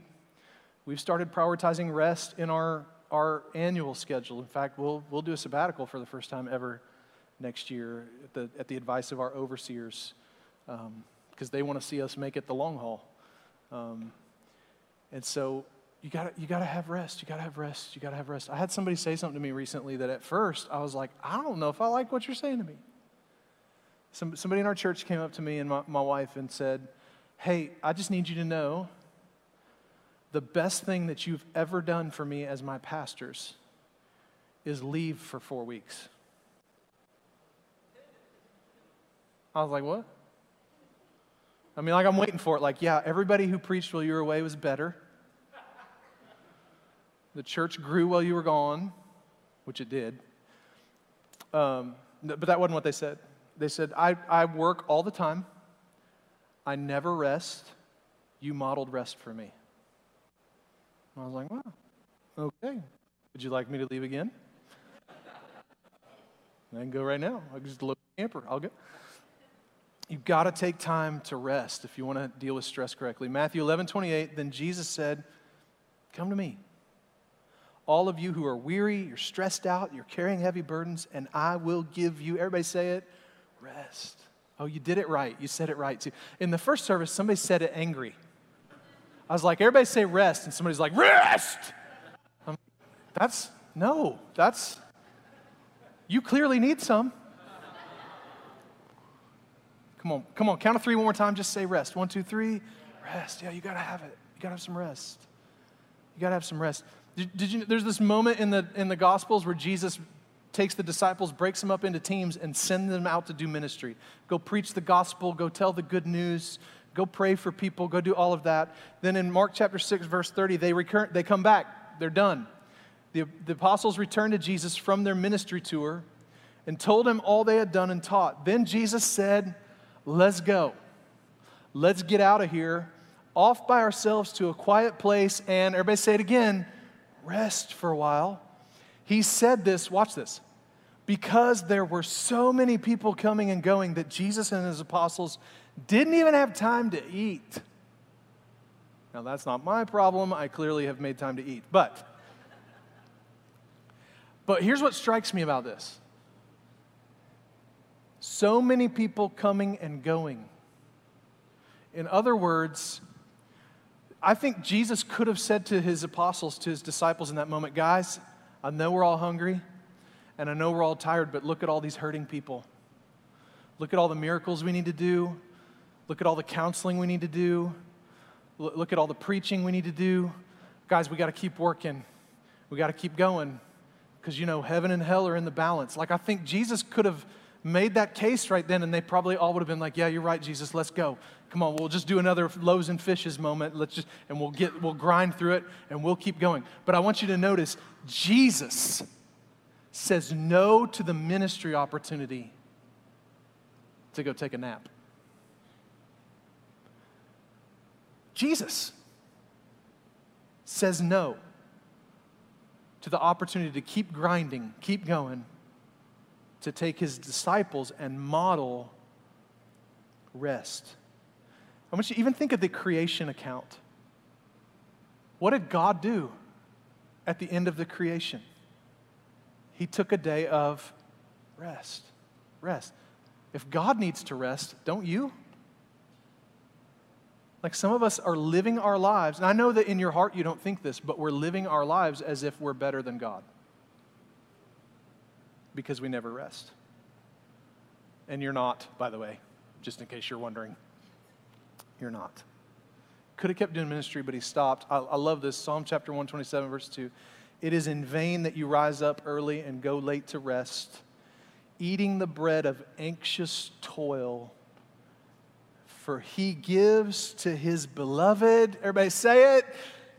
Speaker 1: we've started prioritizing rest in our our annual schedule. In fact, we'll, we'll do a sabbatical for the first time ever next year at the, at the advice of our overseers because um, they want to see us make it the long haul. Um, and so you got you got to have rest. You got to have rest. You got to have rest. I had somebody say something to me recently that at first I was like, I don't know if I like what you're saying to me. Some, somebody in our church came up to me and my, my wife and said, Hey, I just need you to know the best thing that you've ever done for me as my pastors is leave for four weeks. I was like, what? I mean, like, I'm waiting for it. Like, yeah, everybody who preached while you were away was better. The church grew while you were gone, which it did. Um, but that wasn't what they said. They said, I, I work all the time, I never rest. You modeled rest for me. I was like, wow, okay. Would you like me to leave again? I can go right now. I can just look camper. I'll go. You've got to take time to rest if you want to deal with stress correctly. Matthew 11, 28, then Jesus said, Come to me. All of you who are weary, you're stressed out, you're carrying heavy burdens, and I will give you, everybody say it, rest. Oh, you did it right. You said it right too. In the first service, somebody said it angry. I was like, everybody say rest. And somebody's like, rest. I'm, that's, no, that's, you clearly need some. Come on, come on, count of three one more time. Just say rest. One, two, three, rest. Yeah, you got to have it. You got to have some rest. You got to have some rest. Did, did, you, there's this moment in the, in the Gospels where Jesus takes the disciples, breaks them up into teams, and sends them out to do ministry. Go preach the gospel, go tell the good news, Go pray for people, go do all of that. Then in Mark chapter 6, verse 30, they, recur- they come back, they're done. The, the apostles returned to Jesus from their ministry tour and told him all they had done and taught. Then Jesus said, Let's go. Let's get out of here, off by ourselves to a quiet place, and everybody say it again rest for a while. He said this, watch this, because there were so many people coming and going that Jesus and his apostles didn't even have time to eat. Now, that's not my problem. I clearly have made time to eat. But, but here's what strikes me about this so many people coming and going. In other words, I think Jesus could have said to his apostles, to his disciples in that moment, guys, I know we're all hungry and I know we're all tired, but look at all these hurting people. Look at all the miracles we need to do. Look at all the counseling we need to do. Look at all the preaching we need to do. Guys, we got to keep working. We got to keep going because, you know, heaven and hell are in the balance. Like, I think Jesus could have made that case right then, and they probably all would have been like, "Yeah, you're right, Jesus. Let's go. Come on, we'll just do another loaves and fishes moment. Let's just and we'll get we'll grind through it and we'll keep going." But I want you to notice Jesus says no to the ministry opportunity to go take a nap. Jesus says no to the opportunity to keep grinding, keep going to take his disciples and model rest. I want you to even think of the creation account. What did God do at the end of the creation? He took a day of rest. Rest. If God needs to rest, don't you? Like some of us are living our lives, and I know that in your heart you don't think this, but we're living our lives as if we're better than God because we never rest. And you're not, by the way, just in case you're wondering. You're not. Could have kept doing ministry, but he stopped. I, I love this. Psalm chapter 127, verse 2. It is in vain that you rise up early and go late to rest, eating the bread of anxious toil. For he gives to his beloved, everybody say it,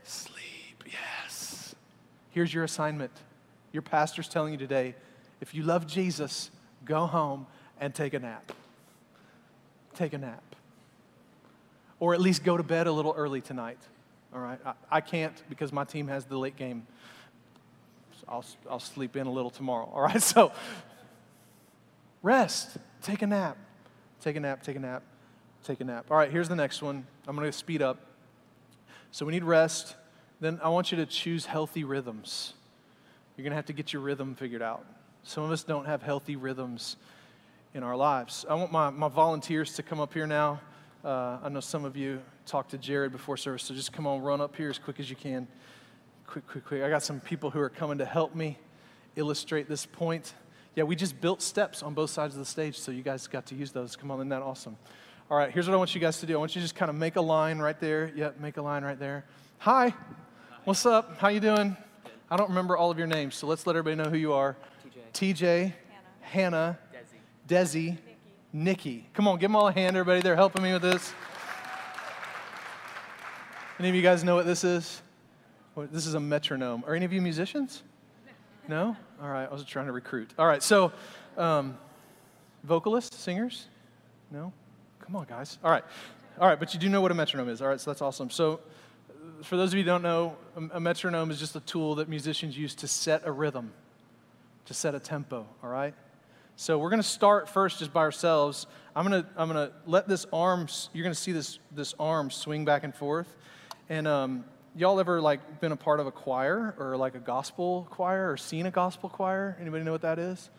Speaker 1: sleep, yes. Here's your assignment. Your pastor's telling you today if you love Jesus, go home and take a nap. Take a nap. Or at least go to bed a little early tonight. All right? I, I can't because my team has the late game. So I'll, I'll sleep in a little tomorrow. All right? (laughs) So rest. Take a nap. Take a nap, take a nap, take a nap. All right, here's the next one. I'm going to speed up. So we need rest. Then I want you to choose healthy rhythms. You're going to have to get your rhythm figured out. Some of us don't have healthy rhythms in our lives. I want my, my volunteers to come up here now. Uh, I know some of you talked to Jared before service, so just come on, run up here as quick as you can. Quick, quick, quick. I got some people who are coming to help me illustrate this point. Yeah, we just built steps on both sides of the stage, so you guys got to use those. Come on, isn't that awesome? All right, here's what I want you guys to do. I want you to just kind of make a line right there. Yep, make a line right there. Hi, what's up? How you doing? I don't remember all of your names, so let's let everybody know who you are. TJ, Hannah, Hannah Desi, Desi Nikki. Nikki. Come on, give them all a hand, everybody. They're helping me with this. Any of you guys know what this is? This is a metronome. Are any of you musicians? No? All right, I was trying to recruit. All right, so um, vocalists, singers? No? Come on, guys. All right. All right, but you do know what a metronome is. All right, so that's awesome. So, for those of you who don't know, a metronome is just a tool that musicians use to set a rhythm to set a tempo, all right? So we're going to start first just by ourselves. I'm going to I'm going to let this arm you're going to see this this arm swing back and forth. And um, y'all ever like been a part of a choir or like a gospel choir or seen a gospel choir? Anybody know what that is?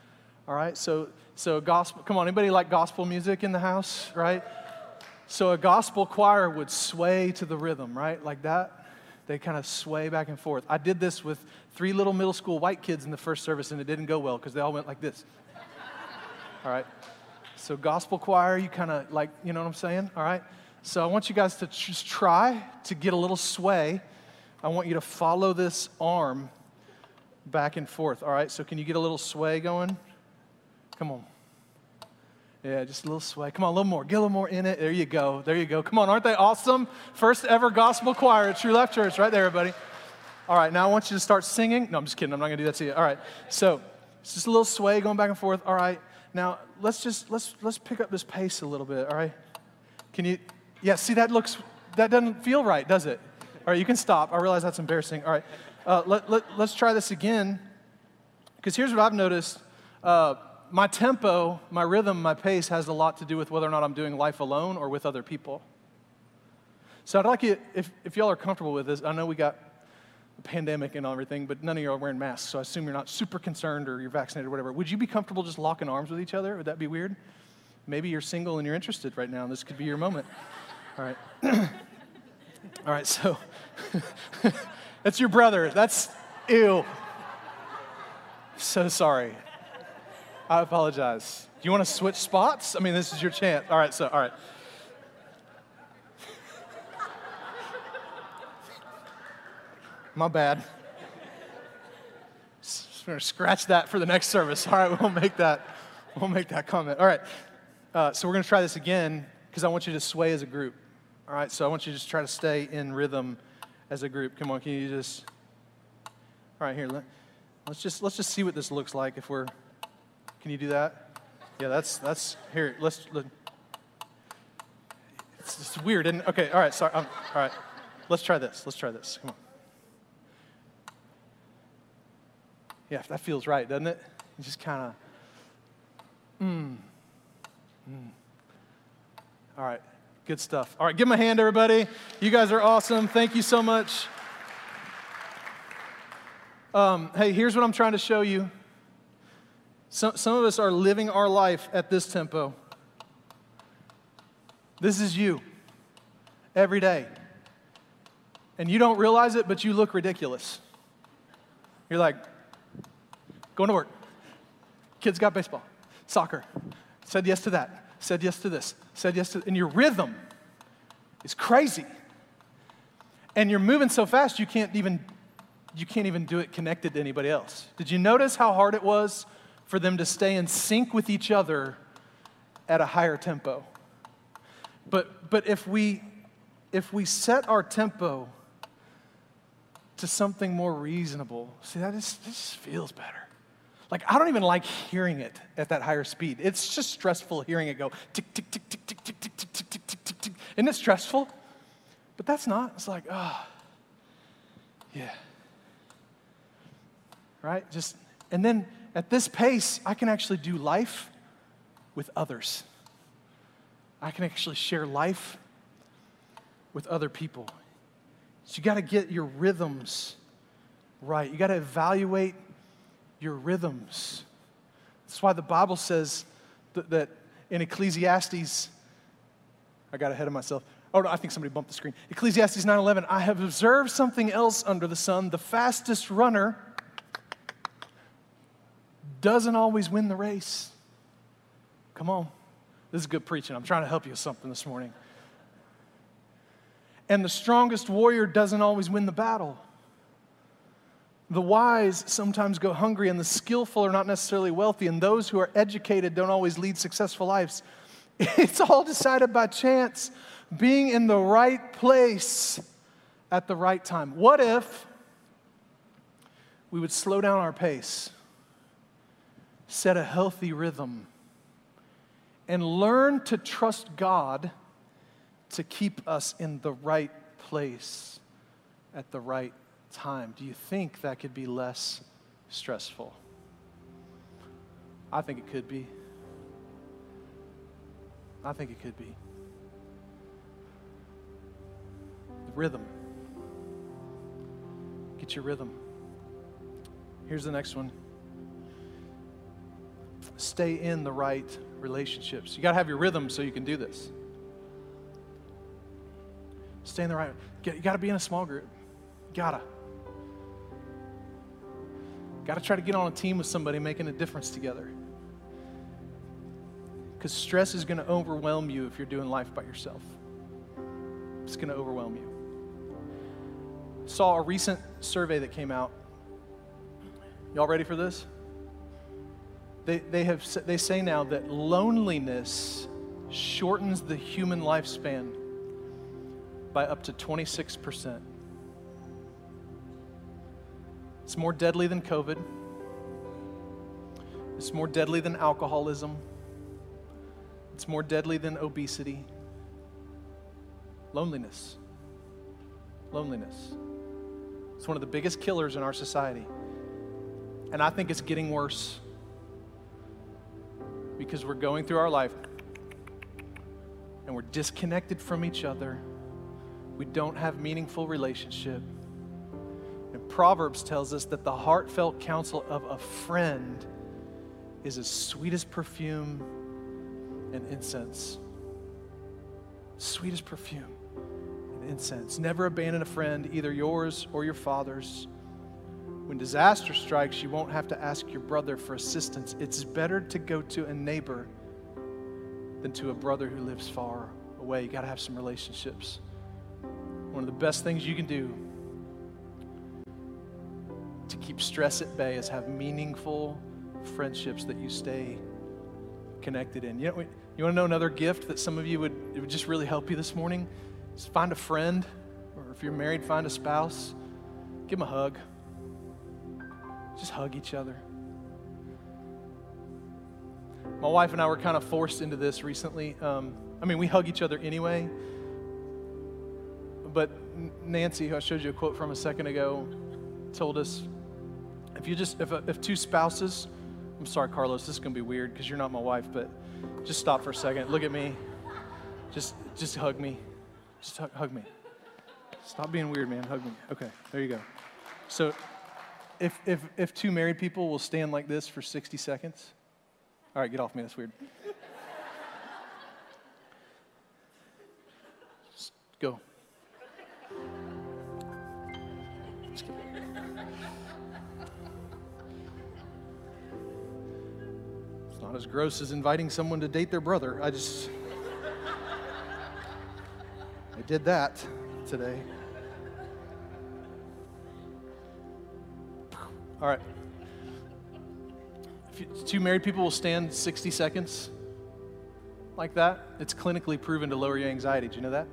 Speaker 1: All right. So so gospel come on, anybody like gospel music in the house, right? So a gospel choir would sway to the rhythm, right? Like that they kind of sway back and forth. I did this with three little middle school white kids in the first service, and it didn't go well because they all went like this. (laughs) all right? So, gospel choir, you kind of like, you know what I'm saying? All right? So, I want you guys to just try to get a little sway. I want you to follow this arm back and forth. All right? So, can you get a little sway going? Come on. Yeah, just a little sway. Come on, a little more. Get a little more in it. There you go. There you go. Come on, aren't they awesome? First ever gospel choir at True Left Church, right there, everybody. All right, now I want you to start singing. No, I'm just kidding. I'm not going to do that to you. All right, so it's just a little sway going back and forth. All right, now let's just let's let's pick up this pace a little bit. All right, can you? Yeah, see that looks that doesn't feel right, does it? All right, you can stop. I realize that's embarrassing. All right, uh, let, let let's try this again. Because here's what I've noticed Uh, my tempo, my rhythm, my pace has a lot to do with whether or not I'm doing life alone or with other people. So I'd like you, if, if y'all are comfortable with this, I know we got a pandemic and everything, but none of you are wearing masks, so I assume you're not super concerned or you're vaccinated or whatever. Would you be comfortable just locking arms with each other? Would that be weird? Maybe you're single and you're interested right now, and this could be your moment. All right. (coughs) All right, so (laughs) that's your brother. That's ew. So sorry. I apologize. Do you want to switch spots? I mean, this is your chance. All right, so, all right. (laughs) My bad. Just gonna scratch that for the next service. All right, (laughs) we'll make that. We'll make that comment. All right. Uh, so we're gonna try this again because I want you to sway as a group. All right. So I want you to just try to stay in rhythm as a group. Come on. Can you just? All right. Here. Let, let's just let's just see what this looks like if we're. Can you do that? Yeah. That's that's here. Let's. Let, it's, weird. And okay. All right. Sorry. Um, all right. Let's try this. Let's try this. Come on. Yeah, that feels right, doesn't it? You just kind of, mm, mm. All right, good stuff. All right, give them a hand, everybody. You guys are awesome. Thank you so much. Um, hey, here's what I'm trying to show you. Some, some of us are living our life at this tempo. This is you every day. And you don't realize it, but you look ridiculous. You're like, going to work. Kids got baseball, soccer. Said yes to that. Said yes to this. Said yes to, and your rhythm is crazy. And you're moving so fast you can't even you can't even do it connected to anybody else. Did you notice how hard it was for them to stay in sync with each other at a higher tempo? But but if we if we set our tempo to something more reasonable, see that just, just feels better. Like, I don't even like hearing it at that higher speed. It's just stressful hearing it go tick, tick, tick, tick, tick, tick, tick, tick, tick, tick, tick, tick. Isn't it stressful? But that's not. It's like, ah, oh, yeah. Right? Just, and then at this pace, I can actually do life with others. I can actually share life with other people. So you got to get your rhythms right. You got to evaluate your rhythms. That's why the Bible says that, that in Ecclesiastes, I got ahead of myself. Oh, no, I think somebody bumped the screen. Ecclesiastes 9:11, I have observed something else under the sun. The fastest runner doesn't always win the race. Come on. This is good preaching. I'm trying to help you with something this morning. And the strongest warrior doesn't always win the battle. The wise sometimes go hungry, and the skillful are not necessarily wealthy, and those who are educated don't always lead successful lives. (laughs) It's all decided by chance, being in the right place at the right time. What if we would slow down our pace, set a healthy rhythm, and learn to trust God to keep us in the right place at the right time, do you think that could be less stressful? I think it could be. I think it could be. The rhythm. Get your rhythm. Here's the next one stay in the right relationships. You got to have your rhythm so you can do this. Stay in the right. You got to be in a small group. Gotta. Got to try to get on a team with somebody making a difference together. Because stress is going to overwhelm you if you're doing life by yourself. It's going to overwhelm you. Saw a recent survey that came out. Y'all ready for this? They, they, have, they say now that loneliness shortens the human lifespan by up to 26%. It's more deadly than COVID. It's more deadly than alcoholism. It's more deadly than obesity. Loneliness. Loneliness. It's one of the biggest killers in our society. And I think it's getting worse. Because we're going through our life and we're disconnected from each other. We don't have meaningful relationship. And Proverbs tells us that the heartfelt counsel of a friend is as sweet as perfume and incense. Sweet as perfume and incense. Never abandon a friend, either yours or your father's. When disaster strikes, you won't have to ask your brother for assistance. It's better to go to a neighbor than to a brother who lives far away. You got to have some relationships. One of the best things you can do to keep stress at bay is have meaningful friendships that you stay connected in. You, know, you want to know another gift that some of you would, it would just really help you this morning? Is find a friend, or if you're married, find a spouse. Give them a hug. Just hug each other. My wife and I were kind of forced into this recently. Um, I mean, we hug each other anyway. But Nancy, who I showed you a quote from a second ago, told us if you just if, if two spouses, I'm sorry, Carlos, this is gonna be weird because you're not my wife, but just stop for a second. Look at me. Just just hug me. Just hug, hug me. Stop being weird, man. Hug me. Okay, there you go. So if, if, if two married people will stand like this for 60 seconds, all right, get off me, that's weird. Just go. It's not as gross as inviting someone to date their brother. I just, I did that today. All right. If you, two married people will stand 60 seconds like that, it's clinically proven to lower your anxiety. Do you know that?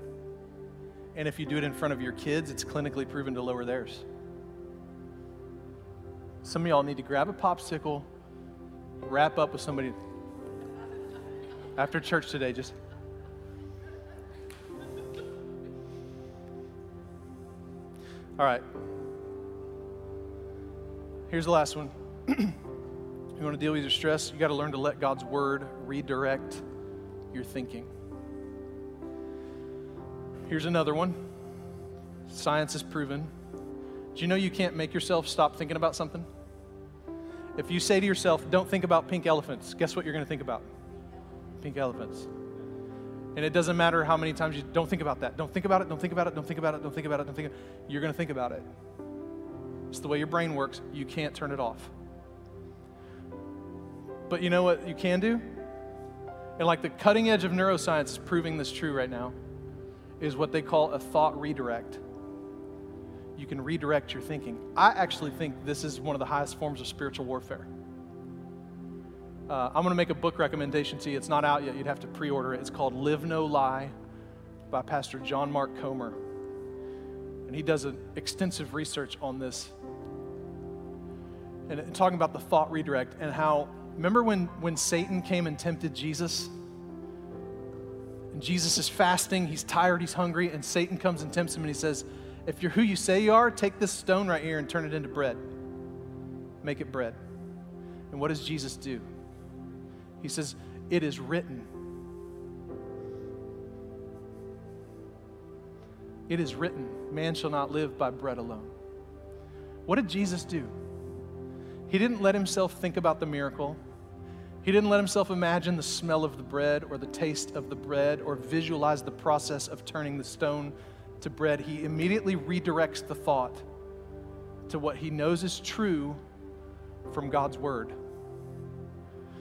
Speaker 1: And if you do it in front of your kids, it's clinically proven to lower theirs. Some of y'all need to grab a popsicle, wrap up with somebody after church today, just All right. Here's the last one. (clears throat) you want to deal with your stress, you got to learn to let God's word redirect your thinking. Here's another one. Science has proven. Do you know you can't make yourself stop thinking about something? If you say to yourself, don't think about pink elephants, guess what you're going to think about? Pink elephants. And it doesn't matter how many times you don't think about that. Don't think about it, don't think about it, don't think about it, don't think about it, don't think about it. You're going to think about it. It's the way your brain works. You can't turn it off. But you know what you can do? And like the cutting edge of neuroscience is proving this true right now, is what they call a thought redirect. You can redirect your thinking. I actually think this is one of the highest forms of spiritual warfare. Uh, I'm going to make a book recommendation to you. It's not out yet. You'd have to pre order it. It's called Live No Lie by Pastor John Mark Comer. And he does an extensive research on this and talking about the thought redirect and how remember when when Satan came and tempted Jesus and Jesus is fasting, he's tired, he's hungry, and Satan comes and tempts him and he says, If you're who you say you are, take this stone right here and turn it into bread. Make it bread. And what does Jesus do? He says, It is written. It is written, man shall not live by bread alone. What did Jesus do? He didn't let himself think about the miracle. He didn't let himself imagine the smell of the bread or the taste of the bread or visualize the process of turning the stone to bread. He immediately redirects the thought to what he knows is true from God's word.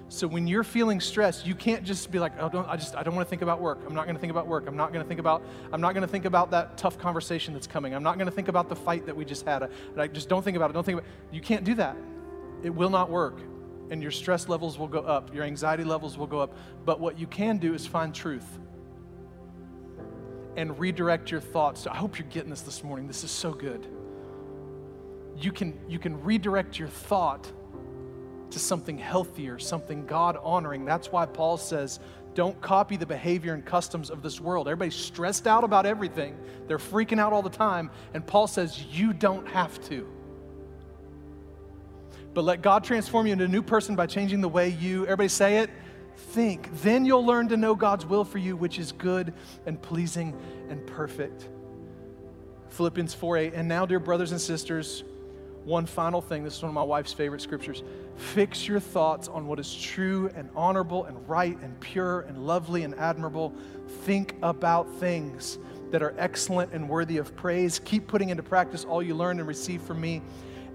Speaker 1: So when you're feeling stressed, you can't just be like, "Oh, don't, I just I don't want to think about work. I'm not going to think about work. I'm not going to think about I'm not going to think about that tough conversation that's coming. I'm not going to think about the fight that we just had. I, just don't think about it. Don't think about it. You can't do that. It will not work. And your stress levels will go up, your anxiety levels will go up. But what you can do is find truth and redirect your thoughts. I hope you're getting this this morning. This is so good. You can, you can redirect your thought to something healthier, something God honoring. That's why Paul says, don't copy the behavior and customs of this world. Everybody's stressed out about everything, they're freaking out all the time. And Paul says, you don't have to. But let God transform you into a new person by changing the way you, everybody say it, think. Then you'll learn to know God's will for you, which is good and pleasing and perfect. Philippians 4 8. And now, dear brothers and sisters, one final thing. This is one of my wife's favorite scriptures. Fix your thoughts on what is true and honorable and right and pure and lovely and admirable. Think about things that are excellent and worthy of praise. Keep putting into practice all you learned and received from me.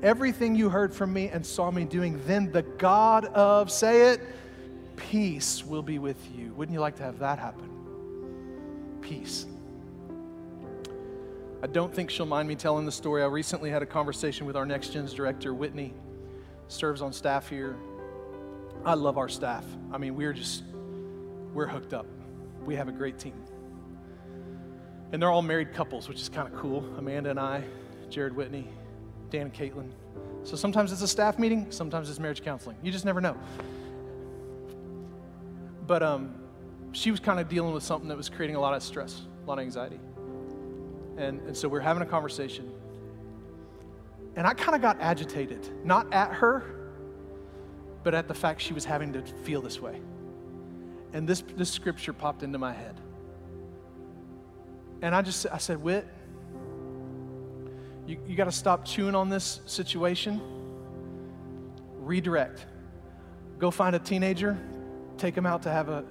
Speaker 1: Everything you heard from me and saw me doing, then the God of, say it, peace will be with you. Wouldn't you like to have that happen? Peace. I don't think she'll mind me telling the story. I recently had a conversation with our Next Gens director, Whitney, serves on staff here. I love our staff. I mean, we're just, we're hooked up. We have a great team. And they're all married couples, which is kind of cool. Amanda and I, Jared Whitney, Dan and Caitlin. So sometimes it's a staff meeting, sometimes it's marriage counseling. You just never know. But um, she was kind of dealing with something that was creating a lot of stress, a lot of anxiety. And, and so we we're having a conversation. And I kind of got agitated, not at her, but at the fact she was having to feel this way. And this, this scripture popped into my head. And I just I said, Wit, you, you got to stop chewing on this situation. Redirect. Go find a teenager, take them out to have a,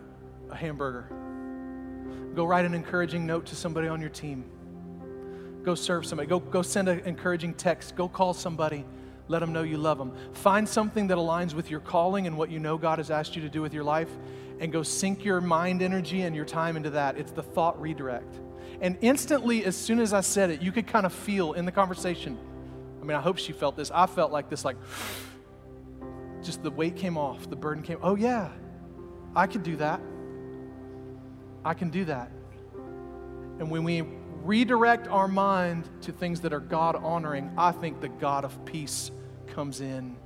Speaker 1: a hamburger. Go write an encouraging note to somebody on your team. Go serve somebody. Go, go send an encouraging text. Go call somebody. Let them know you love them. Find something that aligns with your calling and what you know God has asked you to do with your life, and go sink your mind energy and your time into that. It's the thought redirect. And instantly, as soon as I said it, you could kind of feel in the conversation. I mean, I hope she felt this. I felt like this, like, (sighs) just the weight came off, the burden came. Oh, yeah, I could do that. I can do that. And when we redirect our mind to things that are God honoring, I think the God of peace comes in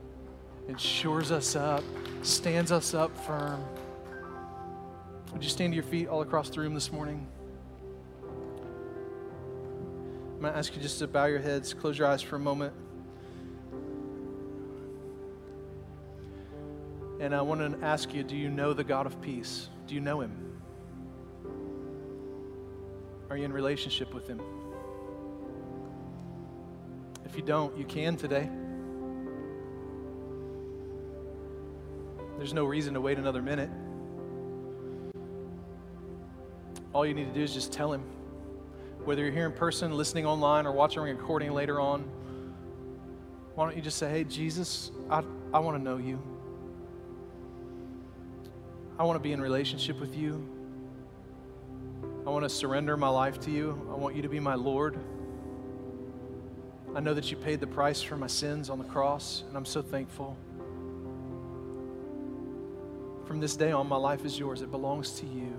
Speaker 1: and shores us up, stands us up firm. Would you stand to your feet all across the room this morning? I'm going to ask you just to bow your heads, close your eyes for a moment. And I want to ask you do you know the God of peace? Do you know him? Are you in relationship with him? If you don't, you can today. There's no reason to wait another minute. All you need to do is just tell him. Whether you're here in person, listening online, or watching a recording later on, why don't you just say, Hey, Jesus, I, I want to know you. I want to be in relationship with you. I want to surrender my life to you. I want you to be my Lord. I know that you paid the price for my sins on the cross, and I'm so thankful. From this day on, my life is yours. It belongs to you.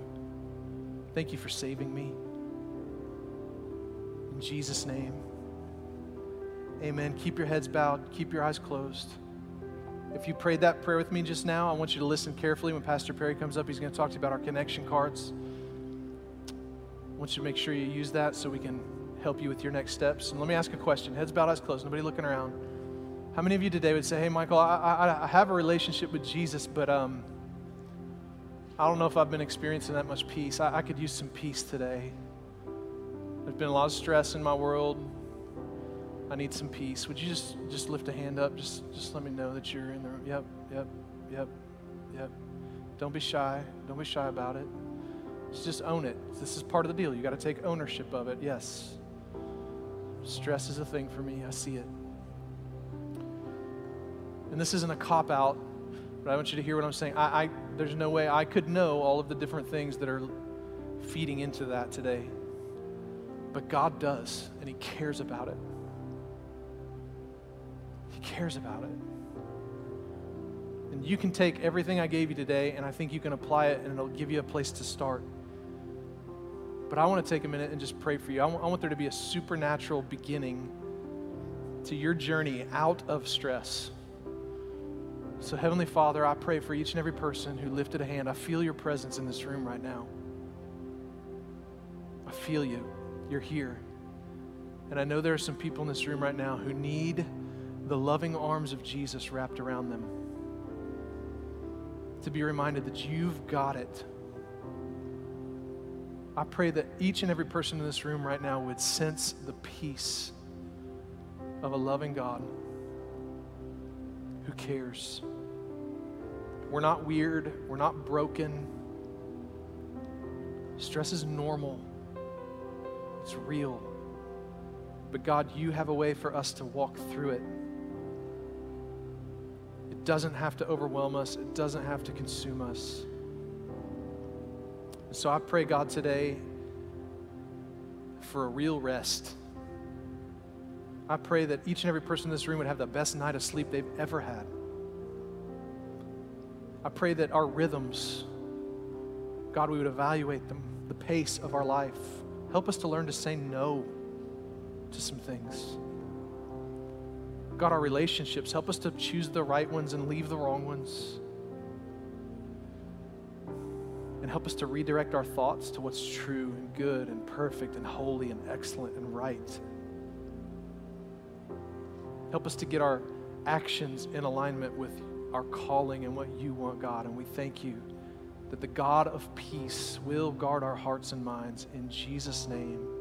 Speaker 1: Thank you for saving me. In Jesus' name, amen. Keep your heads bowed, keep your eyes closed. If you prayed that prayer with me just now, I want you to listen carefully. When Pastor Perry comes up, he's going to talk to you about our connection cards. I want you to make sure you use that so we can help you with your next steps. And let me ask a question heads bowed, eyes closed, nobody looking around. How many of you today would say, Hey, Michael, I, I, I have a relationship with Jesus, but um, I don't know if I've been experiencing that much peace. I, I could use some peace today. There's been a lot of stress in my world. I need some peace. Would you just just lift a hand up? Just just let me know that you're in the room. Yep, yep, yep, yep. Don't be shy. Don't be shy about it. Just own it. This is part of the deal. You got to take ownership of it. Yes. Stress is a thing for me. I see it. And this isn't a cop out, but I want you to hear what I'm saying. I, I there's no way I could know all of the different things that are feeding into that today. But God does, and He cares about it He cares about it. And you can take everything I gave you today, and I think you can apply it, and it'll give you a place to start. But I want to take a minute and just pray for you. I want, want there to be a supernatural beginning to your journey out of stress. So, Heavenly Father, I pray for each and every person who lifted a hand. I feel your presence in this room right now. I feel you. You're here. And I know there are some people in this room right now who need the loving arms of Jesus wrapped around them. to be reminded that you've got it. I pray that each and every person in this room right now would sense the peace of a loving God who cares. We're not weird, we're not broken. Stress is normal, it's real. But God, you have a way for us to walk through it. It doesn't have to overwhelm us, it doesn't have to consume us. So I pray, God, today for a real rest. I pray that each and every person in this room would have the best night of sleep they've ever had. I pray that our rhythms, God, we would evaluate them, the pace of our life. Help us to learn to say no to some things. God, our relationships, help us to choose the right ones and leave the wrong ones. And help us to redirect our thoughts to what's true and good and perfect and holy and excellent and right. Help us to get our actions in alignment with our calling and what you want, God. And we thank you that the God of peace will guard our hearts and minds in Jesus' name.